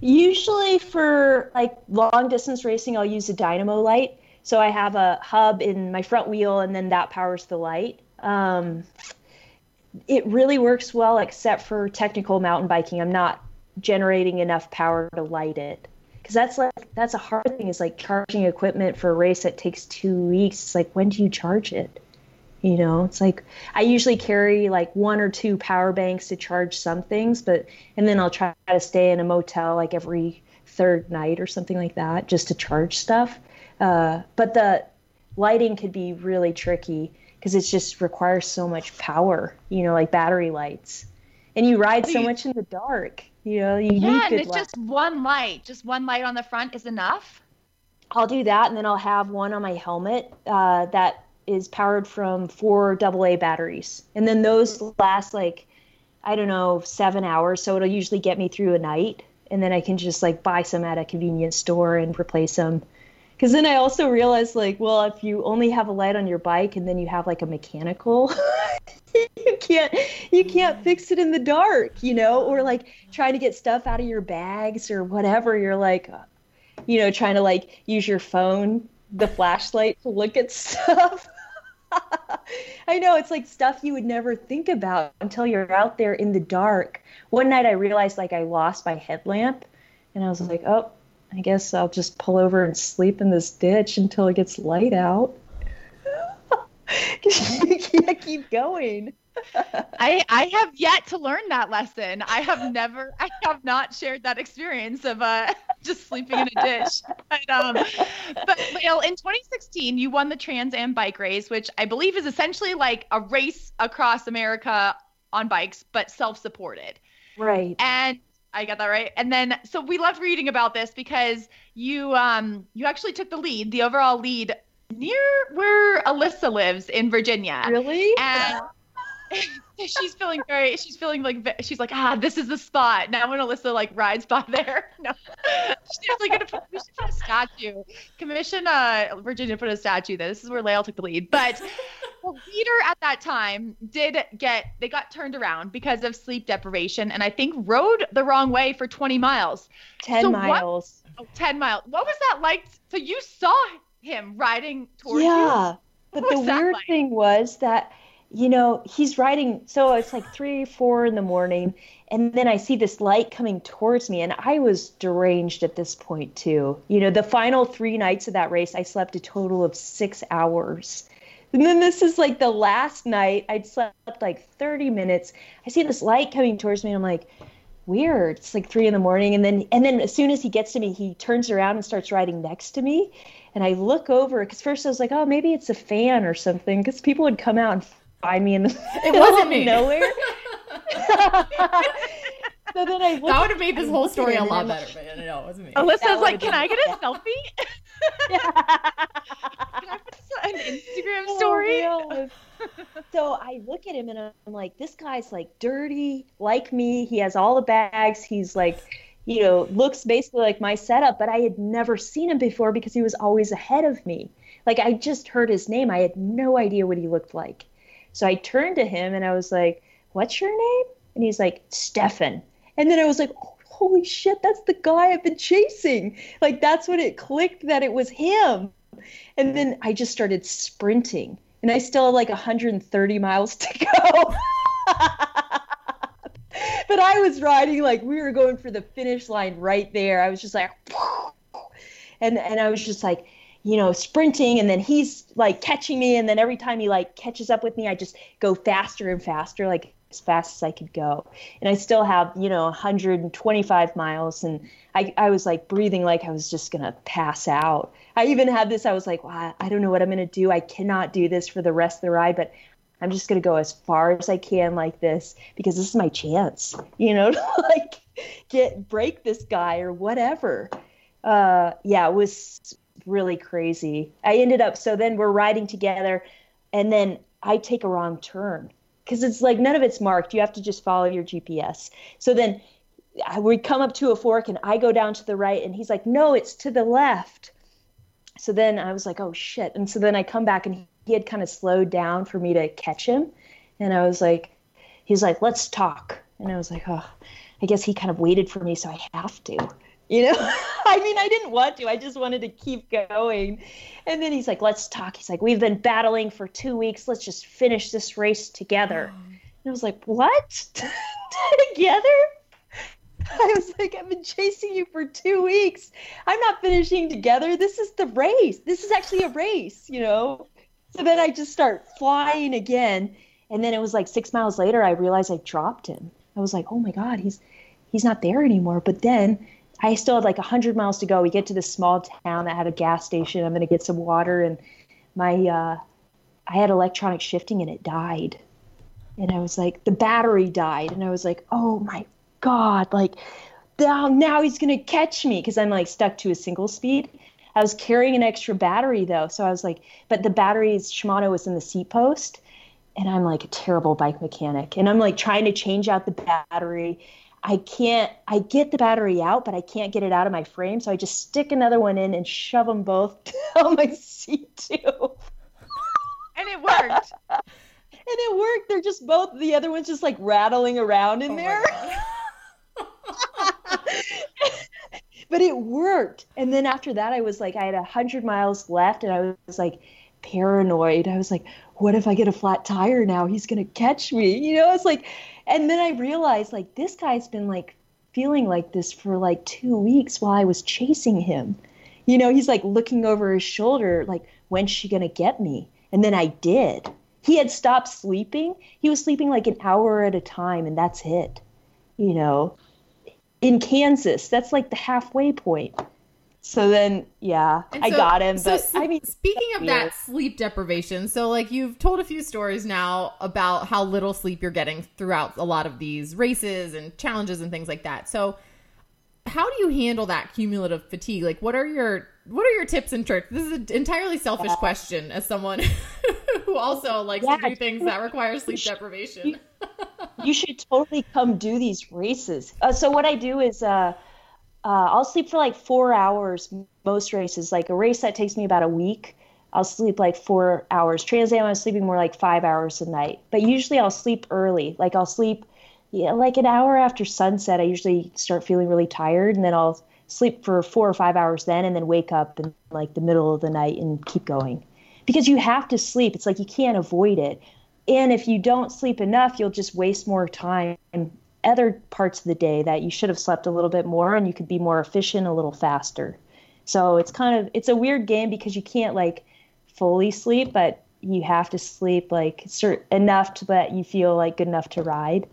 [SPEAKER 6] Usually for like long distance racing, I'll use a dynamo light. So I have a hub in my front wheel, and then that powers the light. Um, it really works well, except for technical mountain biking. I'm not generating enough power to light it because that's like that's a hard thing. Is like charging equipment for a race that takes two weeks. It's like when do you charge it? You know, it's like I usually carry like one or two power banks to charge some things, but and then I'll try to stay in a motel like every third night or something like that just to charge stuff. Uh, but the lighting could be really tricky because it just requires so much power, you know, like battery lights. And you ride so much in the dark, you know, you
[SPEAKER 1] Yeah,
[SPEAKER 6] need
[SPEAKER 1] and it's
[SPEAKER 6] light.
[SPEAKER 1] just one light. Just one light on the front is enough.
[SPEAKER 6] I'll do that, and then I'll have one on my helmet uh, that is powered from four AA batteries, and then those last like I don't know seven hours, so it'll usually get me through a night, and then I can just like buy some at a convenience store and replace them. Because then I also realized like, well, if you only have a light on your bike and then you have like a mechanical, <laughs> you can't you can't fix it in the dark, you know, or like trying to get stuff out of your bags or whatever. You're like, uh, you know, trying to like use your phone, the flashlight to look at <laughs> stuff. I know it's like stuff you would never think about until you're out there in the dark. One night I realized like I lost my headlamp and I was like, "Oh, I guess I'll just pull over and sleep in this ditch until it gets light out." <laughs> you can't keep going. <laughs>
[SPEAKER 1] I I have yet to learn that lesson. I have never I have not shared that experience of uh <laughs> just sleeping in a ditch. <laughs> But um but Lael, in 2016 you won the Trans Am bike race, which I believe is essentially like a race across America on bikes, but self-supported.
[SPEAKER 6] Right.
[SPEAKER 1] And I got that right. And then so we loved reading about this because you um you actually took the lead, the overall lead near where Alyssa lives in Virginia.
[SPEAKER 6] Really?
[SPEAKER 1] And <laughs> she's feeling very she's feeling like she's like ah this is the spot. Now when alyssa like rides by there <laughs> no. She's like gonna put, we should put a statue. Commission uh virginia put a statue there. This is where Lael took the lead. But the <laughs> leader at that time did get they got turned around because of sleep deprivation and i think rode the wrong way for 20 miles.
[SPEAKER 6] 10
[SPEAKER 1] So
[SPEAKER 6] miles.
[SPEAKER 1] what, oh, 10 miles. What was that like? So you saw him riding towards you?
[SPEAKER 6] Yeah. But the weird
[SPEAKER 1] like?
[SPEAKER 6] thing was that, you know, he's riding. So it's like three, four in the morning. And then I see this light coming towards me. And I was deranged at this point, too. You know, the final three nights of that race, I slept a total of six hours. And then this is like the last night. I'd slept like 30 minutes. I see this light coming towards me. And I'm like, weird. It's like three in the morning. And then, and then as soon as he gets to me, he turns around and starts riding next to me. And I look over because first I was like, oh, maybe it's a fan or something because people would come out and find me in the
[SPEAKER 4] It wasn't
[SPEAKER 6] of
[SPEAKER 4] me.
[SPEAKER 6] nowhere. <laughs> <laughs> so then I
[SPEAKER 4] that would have made this whole story a
[SPEAKER 6] him
[SPEAKER 4] lot
[SPEAKER 6] and I'm
[SPEAKER 4] better, but no, it wasn't me.
[SPEAKER 1] alyssa's
[SPEAKER 6] That
[SPEAKER 1] like can i get a <laughs> selfie can i put this on an instagram oh, story
[SPEAKER 6] Oh, so I look at him and I'm like, this guy's like dirty, like me. He has all the bags. He's like, you know, looks basically like my setup, but I had never seen him before because he was always ahead of me. Like I just heard his name. I had no idea what he looked like. So I turned to him and I was like, what's your name? And he's like, Steffen. And then I was like, holy shit, that's the guy I've been chasing. Like that's when it clicked that it was him. And then I just started sprinting. And I still had like 130 miles to go. <laughs> but I was riding like we were going for the finish line right there. I was just like, <laughs> and and I was just like, you know, sprinting, and then he's like catching me, and then every time he like catches up with me, I just go faster and faster, like as fast as I could go. And I still have, you know, 125 miles, and I I was like breathing like I was just gonna pass out. I even had this. I was like, wow, I don't know what I'm gonna do. I cannot do this for the rest of the ride, but I'm just gonna go as far as I can like this because this is my chance, you know, <laughs> to like get break this guy or whatever. Uh, yeah, it was really crazy. I ended up so then we're riding together, and then I take a wrong turn because it's like none of it's marked. You have to just follow your GPS. So then I- we come up to a fork, and I go down to the right, and he's like, "No, it's to the left." So then I was like, "Oh shit!" And so then I come back, and he- he had kind of slowed down for me to catch him, and I was like, "He's like, let's talk," and I was like, "Oh." I guess he kind of waited for me, so I have to. You know, <laughs> I mean, I didn't want to. I just wanted to keep going. And then he's like, let's talk. He's like, we've been battling for two weeks. Let's just finish this race together. <gasps> And I was like, what? <laughs> together? <laughs> I was like, I've been chasing you for two weeks. I'm not finishing together. This is the race. This is actually a race, you know? So then I just start flying again. And then it was like six miles later, I realized I dropped him. I was like, oh my God, he's he's not there anymore. But then I still had like 100 miles to go. We get to this small town that had a gas station. I'm going to get some water. And my, uh, I had electronic shifting and it died. And I was like, the battery died. And I was like, oh my God, like now, now he's going to catch me because I'm like stuck to a single speed. I was carrying an extra battery though. So I was like, but the battery's Shimano was in the seat post. And I'm like a terrible bike mechanic. And I'm like trying to change out the battery. I can't, I get the battery out, but I can't get it out of my frame. So I just stick another one in and shove them both <laughs> down my seat too.
[SPEAKER 1] and it worked <laughs>
[SPEAKER 6] And it worked. They're just both, the other one's just like rattling around in
[SPEAKER 4] Oh
[SPEAKER 6] there. <laughs> But it worked. And then after that, I was like, I had a hundred miles left, and I was like, paranoid. I was like, what if I get a flat tire now? He's gonna catch me. You know, it's like, and then I realized like this guy's been like feeling like this for like two weeks while I was chasing him. You know, he's like looking over his shoulder, like, when's she gonna get me? And then I did. He had stopped sleeping. He was sleeping like an hour at a time, and that's it. You know, in Kansas, that's like the halfway point. So then, yeah,
[SPEAKER 4] And
[SPEAKER 6] I got him.
[SPEAKER 4] so
[SPEAKER 6] But I mean,
[SPEAKER 4] speaking of
[SPEAKER 6] weird.
[SPEAKER 4] that sleep deprivation, so like you've told a few stories now about how little sleep you're getting throughout a lot of these races and challenges and things like that. So, how do you handle that cumulative fatigue? Like, what are your what are your tips and tricks? This is an entirely selfish question as someone <laughs> who also likes
[SPEAKER 6] Yeah,
[SPEAKER 4] to do things that require sleep deprivation.
[SPEAKER 6] you should totally come do these races. Uh, so what I do is uh, uh, I'll sleep for like four hours most races. Like a race that takes me about a week, I'll sleep like four hours. Trans Am, I'm sleeping more like five hours a night. But usually I'll sleep early. Like I'll sleep yeah, like an hour after sunset. I usually start feeling really tired, and then I'll sleep for four or five hours then, and then wake up in like the middle of the night and keep going. Because you have to sleep. It's like you can't avoid it. And if you don't sleep enough, you'll just waste more time other parts of the day that you should have slept a little bit more and you could be more efficient a little faster. So it's kind of it's a weird game because you can't like fully sleep, but you have to sleep like cert- enough to that you feel like good enough to ride.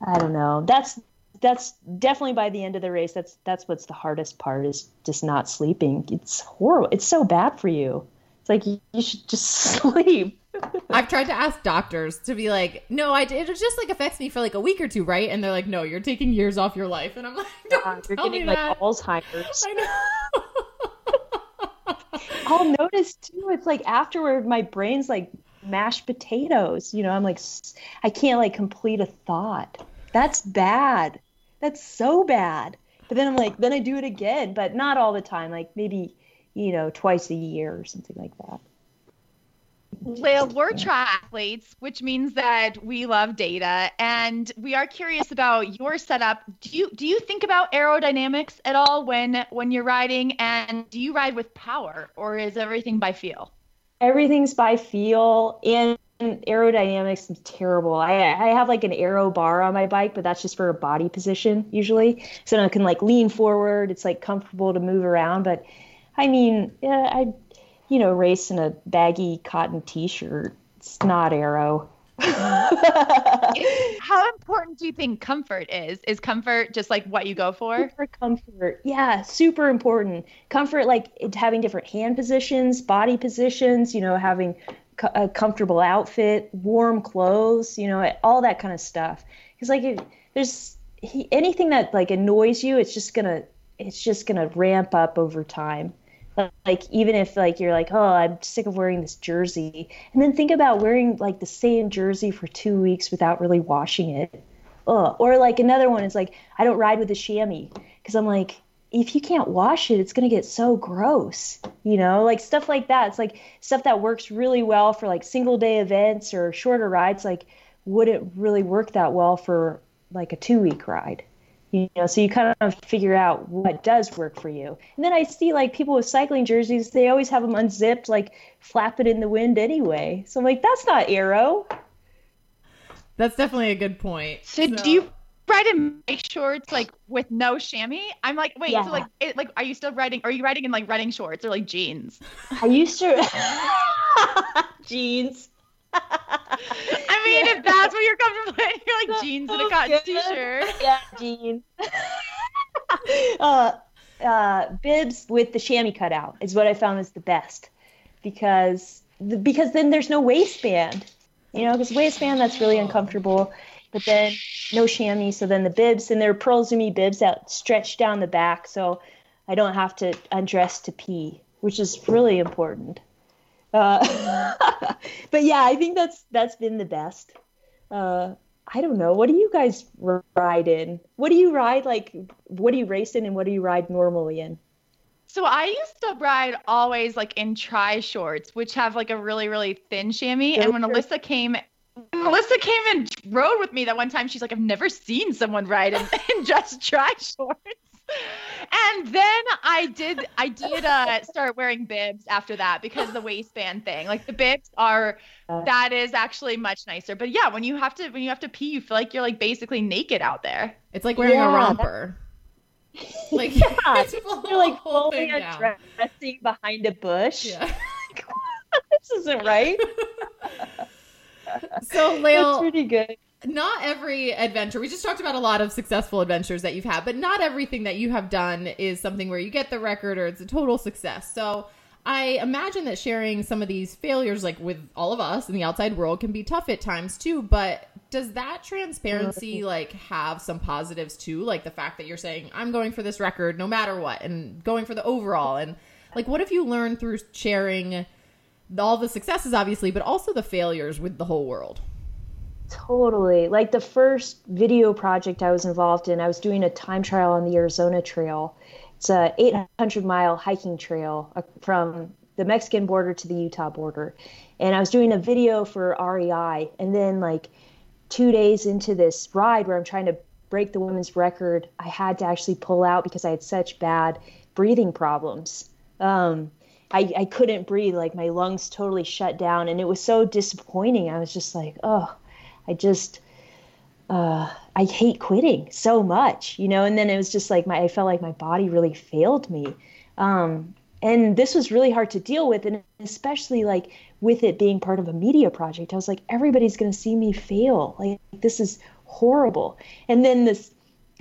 [SPEAKER 6] I don't know. That's that's definitely by the end of the race. That's that's what's the hardest part is just not sleeping. It's horrible. It's so bad for you. It's like you, you should just <laughs> sleep.
[SPEAKER 4] I've tried to ask doctors to be like, no, I it just like affects me for like a week or two, right? And they're like, no, you're taking years off your life, and I'm like, <laughs> don't
[SPEAKER 6] You're
[SPEAKER 4] tell me
[SPEAKER 6] getting like
[SPEAKER 4] that.
[SPEAKER 6] Alzheimer's.
[SPEAKER 4] I know. <laughs>
[SPEAKER 6] I'll notice too. It's like afterward, my brain's like mashed potatoes. You know, I'm like, I can't like complete a thought. That's bad. That's so bad. But then I'm like, then I do it again, but not all the time. Like maybe, you know, twice a year or something like that.
[SPEAKER 1] Well, we're triathletes, which means that we love data, and we are curious about your setup. Do you do you think about aerodynamics at all when when you're riding, and do you ride with power, or is everything by feel?
[SPEAKER 6] Everything's by feel and aerodynamics is terrible. I I have like an aero bar on my bike, but that's just for a body position usually. So I can like lean forward. It's like comfortable to move around. But I mean, yeah, I you know race in a baggy cotton t-shirt. It's not aero. <laughs>
[SPEAKER 1] How important do you think comfort is? Is comfort just like what you go for?
[SPEAKER 6] For comfort, yeah, super important. Comfort, like having different hand positions, body positions. You know, having a comfortable outfit, warm clothes. You know, all that kind of stuff. Because like, it, there's anything that like annoys you, it's just gonna, it's just gonna ramp up over time. Like even if like you're like, oh, I'm sick of wearing this jersey, and then think about wearing like the same jersey for two weeks without really washing it. Ugh. Or like another one is like, I don't ride with a chamois because I'm like, if you can't wash it, it's gonna get so gross. You know, like stuff like that. It's like stuff that works really well for like single day events or shorter rides. Like, wouldn't really work that well for like a two week ride. You know, so you kind of figure out what does work for you. And then I see like people with cycling jerseys, they always have them unzipped, like flap it in the wind anyway. So I'm like, that's not aero.
[SPEAKER 4] That's definitely a good point.
[SPEAKER 1] So, do you ride in bike shorts like with no chamois? I'm like, wait,
[SPEAKER 6] Yeah.
[SPEAKER 1] so like, it, like, are you still riding? Are you riding in like running shorts or like jeans?
[SPEAKER 6] I used to <laughs> <laughs> jeans.
[SPEAKER 1] I mean, if that's what you're comfortable in, <laughs> you're like jeans and a cotton
[SPEAKER 6] good.
[SPEAKER 1] t-shirt.
[SPEAKER 6] Yeah, jeans. <laughs> uh, uh, bibs with the chamois cutout is what I found is the best because the, because then there's no waistband. You know, because waistband that's really uncomfortable. But then no chamois, so then the bibs and they're Pearl Izumi bibs that stretch down the back, so I don't have to undress to pee, which is really important. Uh, <laughs> but yeah, I think that's that's been the best. Uh, I don't know. What do you guys ride in? What do you ride like? What do you race in, and what do you ride normally in?
[SPEAKER 1] So I used to ride always like in tri shorts, which have like a really really thin chamois. And when. Alyssa came, when Alyssa came and rode with me that one time, she's like, I've never seen someone ride in, <laughs> in just tri shorts. And and then I did I did uh start wearing bibs after that because the waistband thing. Like the bibs are that is actually much nicer. But yeah, when you have to when you have to pee, you feel like you're like basically naked out there.
[SPEAKER 4] It's like wearing
[SPEAKER 6] Yeah.
[SPEAKER 4] a romper. Like <laughs>
[SPEAKER 6] Yeah, <laughs>
[SPEAKER 4] it's
[SPEAKER 6] you're like
[SPEAKER 4] the whole
[SPEAKER 6] fully
[SPEAKER 4] thing down.
[SPEAKER 6] undressing behind a bush.
[SPEAKER 4] Yeah. <laughs>
[SPEAKER 6] this isn't right.
[SPEAKER 4] So,
[SPEAKER 6] That's
[SPEAKER 4] Lael,
[SPEAKER 6] pretty good.
[SPEAKER 4] Not every adventure we just talked about a lot of successful adventures that you've had but not everything that you have done is something where you get the record or it's a total success. So i imagine that sharing some of these failures like with all of us in the outside world can be tough at times too but does that transparency like have some positives too? Like the fact that you're saying i'm going for this record no matter what and going for the overall and like what have you learned through sharing all the successes obviously but also the failures with the whole world
[SPEAKER 6] Totally. Like the first video project I was involved in, I was doing a time trial on the Arizona Trail. It's a 800 mile hiking trail uh, from the Mexican border to the Utah border. And I was doing a video for REI. And then, like, two days into this ride where I'm trying to break the women's record, I had to actually pull out because I had such bad breathing problems. Um, I, I couldn't breathe, like, my lungs totally shut down. And it was so disappointing. I was just like, oh, I just uh, I hate quitting so much, you know. And then it was just like my I felt like my body really failed me, um, and this was really hard to deal with, and especially like with it being part of a media project, I was like, everybody's going to see me fail. Like this is horrible. And then this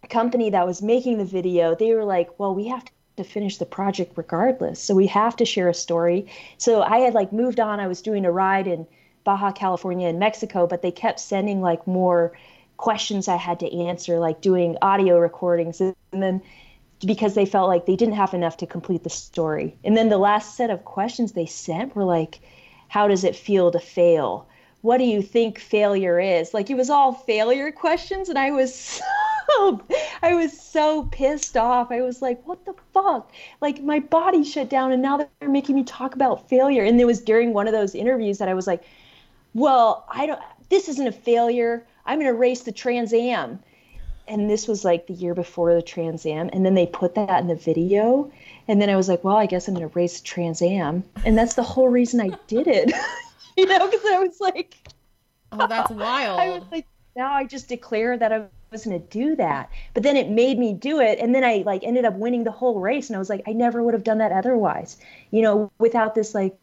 [SPEAKER 6] company that was making the video, they were like, well, we have to finish the project regardless, so we have to share a story. So I had like moved on. I was doing a ride in Baja California and Mexico, but they kept sending like more questions I had to answer, like doing audio recordings. And then because they felt like they didn't have enough to complete the story. And then the last set of questions they sent were like, How does it feel to fail? What do you think failure is? Like it was all failure questions. And I was so, <laughs> I was so pissed off. I was like, What the fuck? Like my body shut down and now they're making me talk about failure. And it was during one of those interviews that I was like, well, I don't, this isn't a failure. I'm going to race the Trans Am. And this was like the year before the Trans Am. And then they put that in the video. And then I was like, well, I guess I'm going to race the Trans Am. And that's the whole reason I did it. <laughs> you know, because I was like,
[SPEAKER 4] oh that's wild <laughs>
[SPEAKER 6] I was like, now I just declare that I was going to do that. But then it made me do it. And then I like ended up winning the whole race. And I was like, I never would have done that otherwise. You know, without this like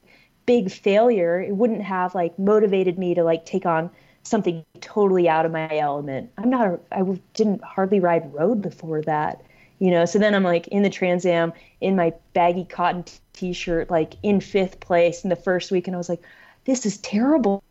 [SPEAKER 6] big failure, it wouldn't have like motivated me to like take on something totally out of my element. I'm not, a, I didn't hardly ride road before that, you know? So then I'm like in the Trans Am in my baggy cotton t shirt, like in fifth place in the first week. And I was like, this is terrible.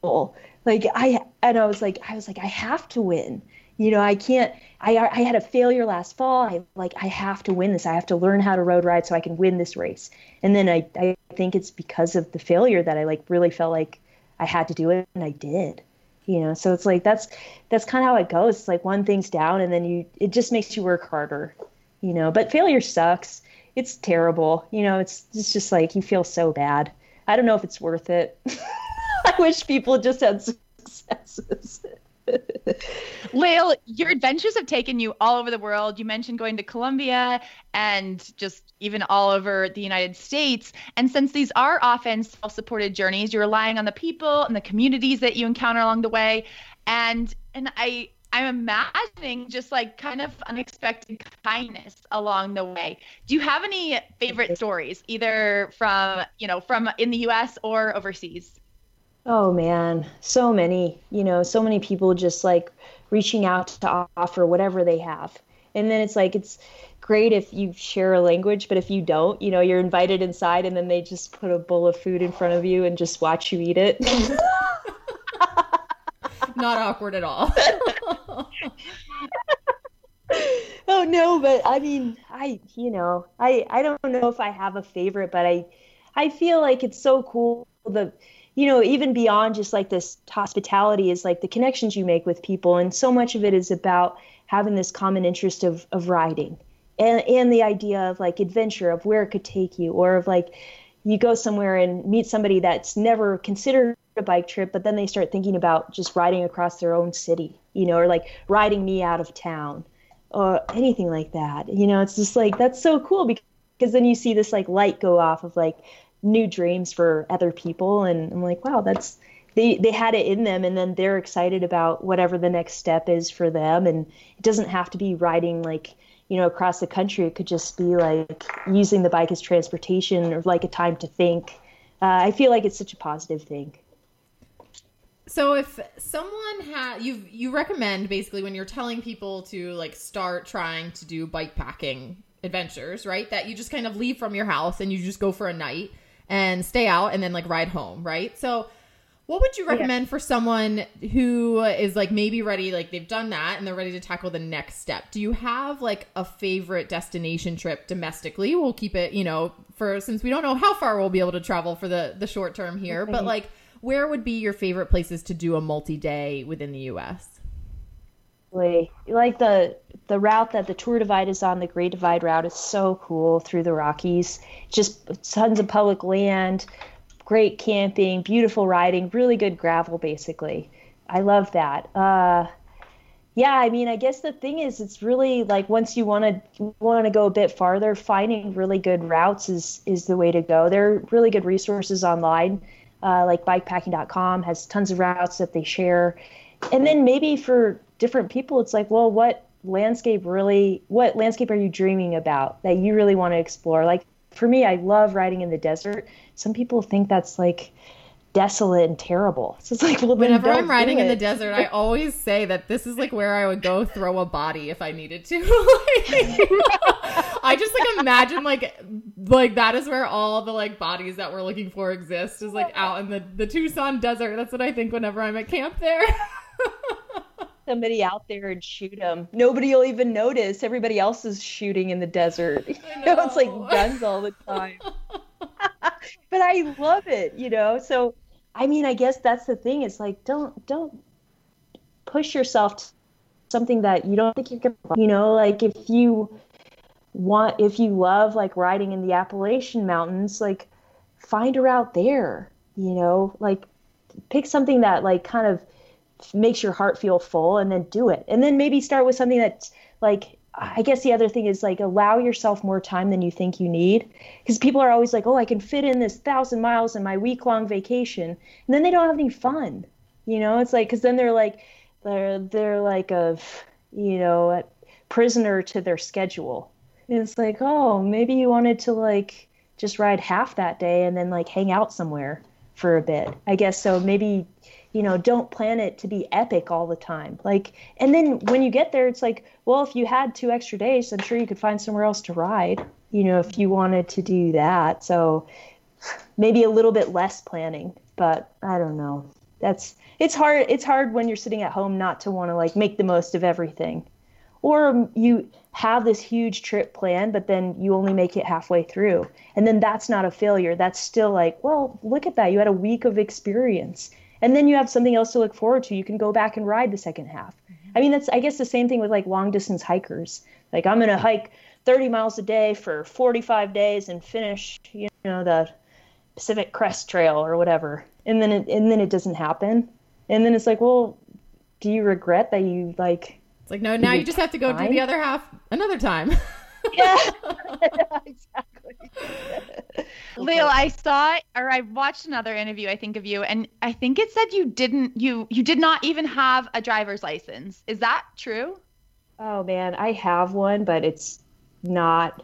[SPEAKER 6] Like I, and I was like, I was like, I have to win. You know, I can't, I, I had a failure last fall. I like, I have to win this. I have to learn how to road ride so I can win this race. And then I, I think it's because of the failure that I like really felt like I had to do it and I did. You know, so it's like that's that's kind of how it goes. It's like one thing's down and then you it just makes you work harder. You know, but failure sucks. It's terrible. You know, it's it's just like you feel so bad. I don't know if it's worth it. <laughs> I wish people just had successes. <laughs>
[SPEAKER 1] Lael, your adventures have taken you all over the world. You mentioned going to Colombia and just even all over the United States. And since these are often self supported journeys, you're relying on the people and the communities that you encounter along the way. And and I I'm imagining just like kind of unexpected kindness along the way. Do you have any favorite stories, either from you know from in the U.S. or overseas?
[SPEAKER 6] Oh man, so many, you know, so many people just like reaching out to offer whatever they have. And then it's like, it's great if you share a language, but if you don't, you know, you're invited inside and then they just put a bowl of food in front of you and just watch you eat it. <laughs>
[SPEAKER 4] not awkward at all <laughs>
[SPEAKER 6] oh no, but I mean, I, you know, I, I don't know if I have a favorite, but I, I feel like it's so cool. The, you know, even beyond just like this hospitality is like the connections you make with people. And so much of it is about having this common interest of, of riding and, and the idea of like adventure of where it could take you or of like, you go somewhere and meet somebody that's never considered a bike trip, but then they start thinking about just riding across their own city, you know, or like riding me out of town or anything like that. You know, it's just like that's so cool because, because then you see this like light go off of like new dreams for other people. And I'm like, wow, that's they they had it in them. And then they're excited about whatever the next step is for them. And it doesn't have to be riding like you know across the country. It could just be like using the bike as transportation or like a time to think. Uh, i feel like it's such a positive thing.
[SPEAKER 4] So if someone had you you recommend basically when you're telling people to like start trying to do bike packing adventures, right? That you just kind of leave from your house and you just go for a night and stay out and then like ride home, right? So what would you recommend for someone who is like maybe ready like they've done that and they're ready to tackle the next step? Do you have like a favorite destination trip domestically? We'll keep it, you know, for since we don't know how far we'll be able to travel for the the short term here, but like where would be your favorite places to do a multi-day within the US?
[SPEAKER 6] Like like the the route that the Tour Divide is on, the Great Divide route is so cool through the Rockies. Just tons of public land, great camping, beautiful riding, really good gravel basically. I love that. Uh yeah, I mean, I guess the thing is, it's really like once you want to want to go a bit farther, finding really good routes is is the way to go. There are really good resources online, uh, like bikepacking.com has tons of routes that they share, and then maybe for different people, it's like, well, what landscape really, what landscape are you dreaming about that you really want to explore? Like for me, I love riding in the desert. Some people think that's like desolate and terrible. So it's like, well,
[SPEAKER 4] Whenever I'm riding in the desert, I always say that this is like where I would go throw a body if I needed to. <laughs> Like, I just like imagine like like that is where all the like bodies that we're looking for exist is like out in the the Tucson desert. That's what I think whenever I'm at camp there. <laughs>
[SPEAKER 6] somebody out there and shoot them. Nobody will even notice. Everybody else is shooting in the desert. <laughs> You know, it's like guns all the <laughs> time. <laughs> but I love it, you know. So, I mean, I guess that's the thing. It's like don't don't push yourself to something that you don't think you can. You know, like if you want, if you love like riding in the Appalachian Mountains, like find a route there. You know, like pick something that like kind of makes your heart feel full and then do it. And then maybe start with something that's like i guess the other thing is like allow yourself more time than you think you need. Because people are always like oh i can fit in this thousand miles in my week long vacation. And then they don't have any fun you know? It's like because then they're like they're they're like a you know a prisoner to their schedule. And it's like oh maybe you wanted to like just ride half that day and then like hang out somewhere for a bit i guess. So maybe you know don't plan it to be epic all the time. Like and then when you get there it's like well if you had two extra days i'm sure you could find somewhere else to ride you know if you wanted to do that. So maybe a little bit less planning but i don't know. That's it's hard it's hard when you're sitting at home not to want to like make the most of everything. Or you have this huge trip planned but then you only make it halfway through. And then that's not a failure. That's still like well look at that. You had a week of experience and then you have something else to look forward to. You can go back and ride the second half. Mm-hmm. I mean that's i guess the same thing with like long distance hikers. Like i'm going to hike 30 miles a day for 45 days and finish you know the pacific crest trail or whatever. And then it and then it doesn't happen. And then it's like well do you regret that you like
[SPEAKER 4] It's like no, now you just have to go do the other half another time.
[SPEAKER 6] yeah. <laughs> <laughs> Exactly <laughs> <laughs>
[SPEAKER 1] Lael, I saw or I watched another interview, I think of you, and I think it said you didn't you you did not even have a driver's license. Is that true?
[SPEAKER 6] Oh man, I have one, but it's not.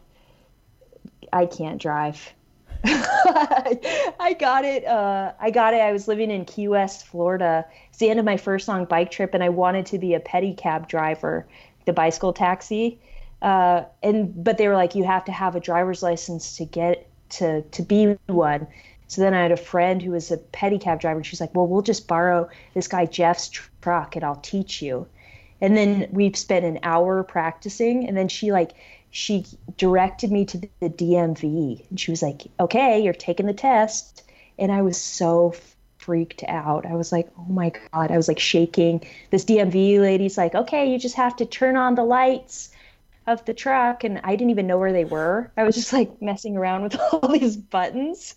[SPEAKER 6] I can't drive. <laughs> I got it. Uh, I got it. I was living in Key West, Florida. It's the end of my first long bike trip, and I wanted to be a pedicab driver, the bicycle taxi. Uh, and but they were like, you have to have a driver's license to get to to be one. So then I had a friend who was a pedicab driver, and she's like, well, we'll just borrow this guy Jeff's truck, and I'll teach you. And then we spent an hour practicing, and then she like she directed me to the DMV, and she was like, "Okay, you're taking the test." And I was so freaked out. I was like, "Oh my god!" I was like shaking. This DMV lady's like, "Okay, you just have to turn on the lights." Of the truck and I didn't even know where they were. I was just like messing around with <laughs> all these buttons.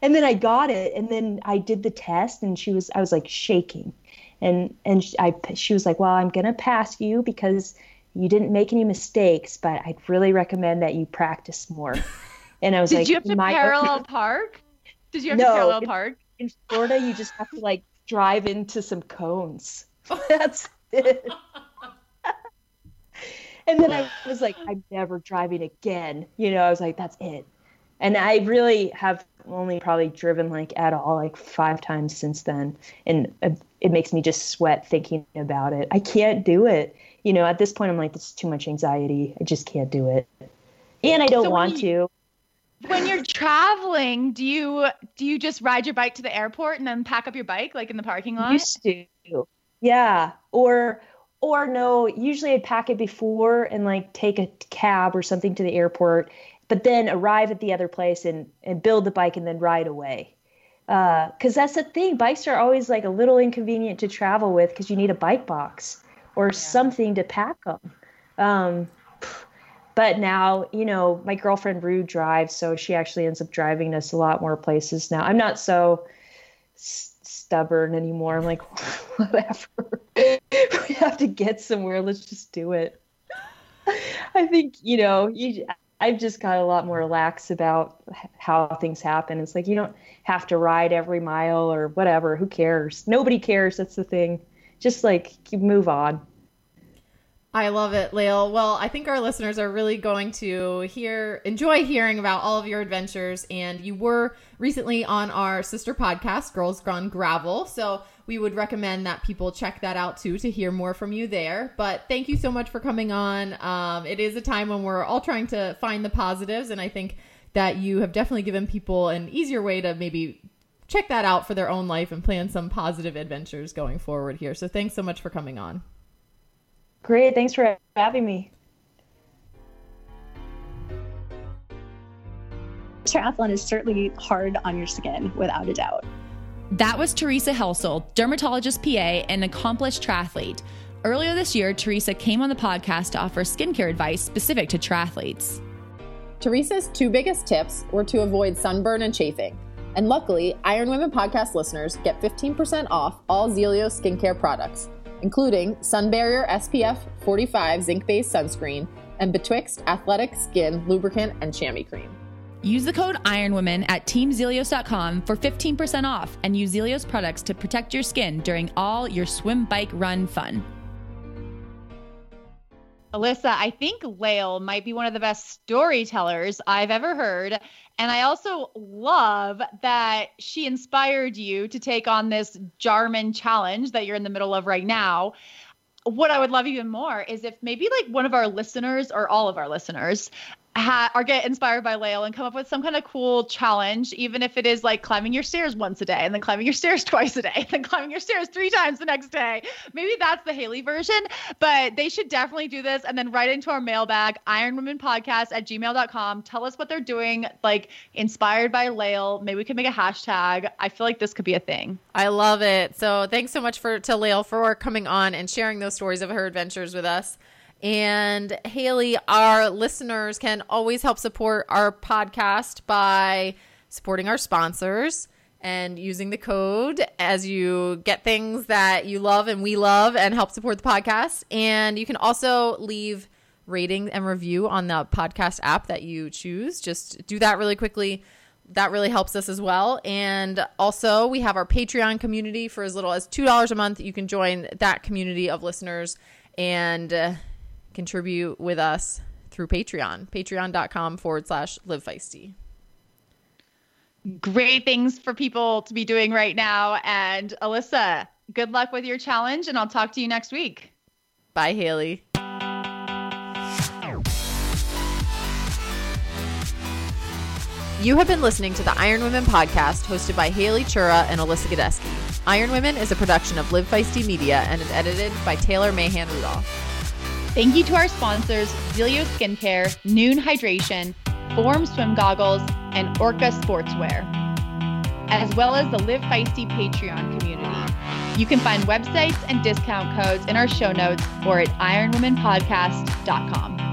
[SPEAKER 6] And then I got it and then I did the test and she was I was like shaking. And and she, I she was like, "Well, I'm going to pass you because you didn't make any mistakes, but I'd really recommend that you practice more. <laughs> And I was
[SPEAKER 1] Did
[SPEAKER 6] like, "Did
[SPEAKER 1] you have to
[SPEAKER 6] "My-
[SPEAKER 1] parallel park? Did you have
[SPEAKER 6] No,
[SPEAKER 1] to parallel
[SPEAKER 6] it-
[SPEAKER 1] park?
[SPEAKER 6] in Florida, you just have to like drive into some cones. <laughs> That's it. And then I was like, I'm never driving again. You know, I was like, that's it. And I really have only probably driven like at all like five times since then. And uh, it makes me just sweat thinking about it. I can't do it. You know, at this point, I'm like, this is too much anxiety. I just can't do it. And I don't
[SPEAKER 1] So
[SPEAKER 6] want
[SPEAKER 1] you-
[SPEAKER 6] to.
[SPEAKER 1] When you're traveling, do you do you just ride your bike to the airport and then pack up your bike like in the parking lot?
[SPEAKER 6] Used to. Yeah. Or or no, usually I'd pack it before and like take a cab or something to the airport, but then arrive at the other place and and build the bike and then ride away. Uh, cuz that's the thing, bikes are always like a little inconvenient to travel with cuz you need a bike box or something to pack them. Um but now, you know, my girlfriend Rue drives, so she actually ends up driving us a lot more places now. I'm not so stubborn anymore. I'm like, <laughs> whatever. <laughs> we have to get somewhere. Let's just do it. <laughs> I think, you know, you, I've just got a lot more relaxed about how things happen. It's like you don't have to ride every mile or whatever. Who cares? Nobody cares. That's the thing. Just like move on.
[SPEAKER 4] I love it, Lael. Well, I think our listeners are really going to hear enjoy hearing about all of your adventures. And you were recently on our sister podcast, Girls Gone Gravel. So we would recommend that people check that out too to hear more from you there. But thank you so much for coming on. Um, it is a time when we're all trying to find the positives, and I think that you have definitely given people an easier way to maybe check that out for their own life and plan some positive adventures going forward here. So thanks so much for coming on.
[SPEAKER 6] Great. Thanks for having me.
[SPEAKER 7] Triathlon is certainly hard on your skin, without a doubt.
[SPEAKER 5] That was Teresa Helsel, dermatologist PA and accomplished triathlete. Earlier this year, Teresa came on the podcast to offer skincare advice specific to triathletes.
[SPEAKER 2] Teresa's two biggest tips were to avoid sunburn and chafing. And luckily, Iron Women podcast listeners get 15% off all Zealios skincare products, including Sun Barrier SPF 45 zinc based sunscreen and Betwixt Athletic Skin Lubricant and Chamois Cream.
[SPEAKER 5] Use the code IRONWOMEN at teamzealios.com for 15% off and use Zealios products to protect your skin during all your swim, bike, run fun.
[SPEAKER 1] Alyssa, I think Lael might be one of the best storytellers I've ever heard. And I also love that she inspired you to take on this Jarman challenge that you're in the middle of right now. What I would love even more is if maybe like one of our listeners or all of our listeners ha- or get inspired by Lael and come up with some kind of cool challenge, even if it is like climbing your stairs once a day and then climbing your stairs <laughs> twice a day, and then climbing your stairs three times the next day. Maybe that's the Haley version, but they should definitely do this and then write into our mailbag, ironwomenpodcast at gmail.com. Tell us what they're doing, like inspired by Lael. Maybe we can make a hashtag. I feel like this could be a thing.
[SPEAKER 4] I love it. So thanks so much for to Lael for coming on and sharing those stories of her adventures with us. And Haley, our listeners can always help support our podcast by supporting our sponsors and using the code as you get things that you love and we love and help support the podcast. And you can also leave rating and review on the podcast app that you choose. Just do that really quickly that really helps us as well. And also, we have our Patreon community for as little as $2 a month. You can join that community of listeners and uh, contribute with us through Patreon, patreon.com forward slash live feisty.
[SPEAKER 1] Great things for people to be doing right now. And Alyssa, good luck with your challenge, and I'll talk to you next week.
[SPEAKER 4] Bye, Haley. You have been listening to the Iron Women podcast hosted by Haley Chura and Alyssa Godesky. Iron Women is a production of Live Feisty Media and is edited by Taylor Mahan Rudolph.
[SPEAKER 1] Thank you to our sponsors, Zealios Skincare, Nuun Hydration, Form Swim Goggles, and Orca Sportswear, as well as the Live Feisty Patreon community. You can find websites and discount codes in our show notes or at ironwomenpodcast.com.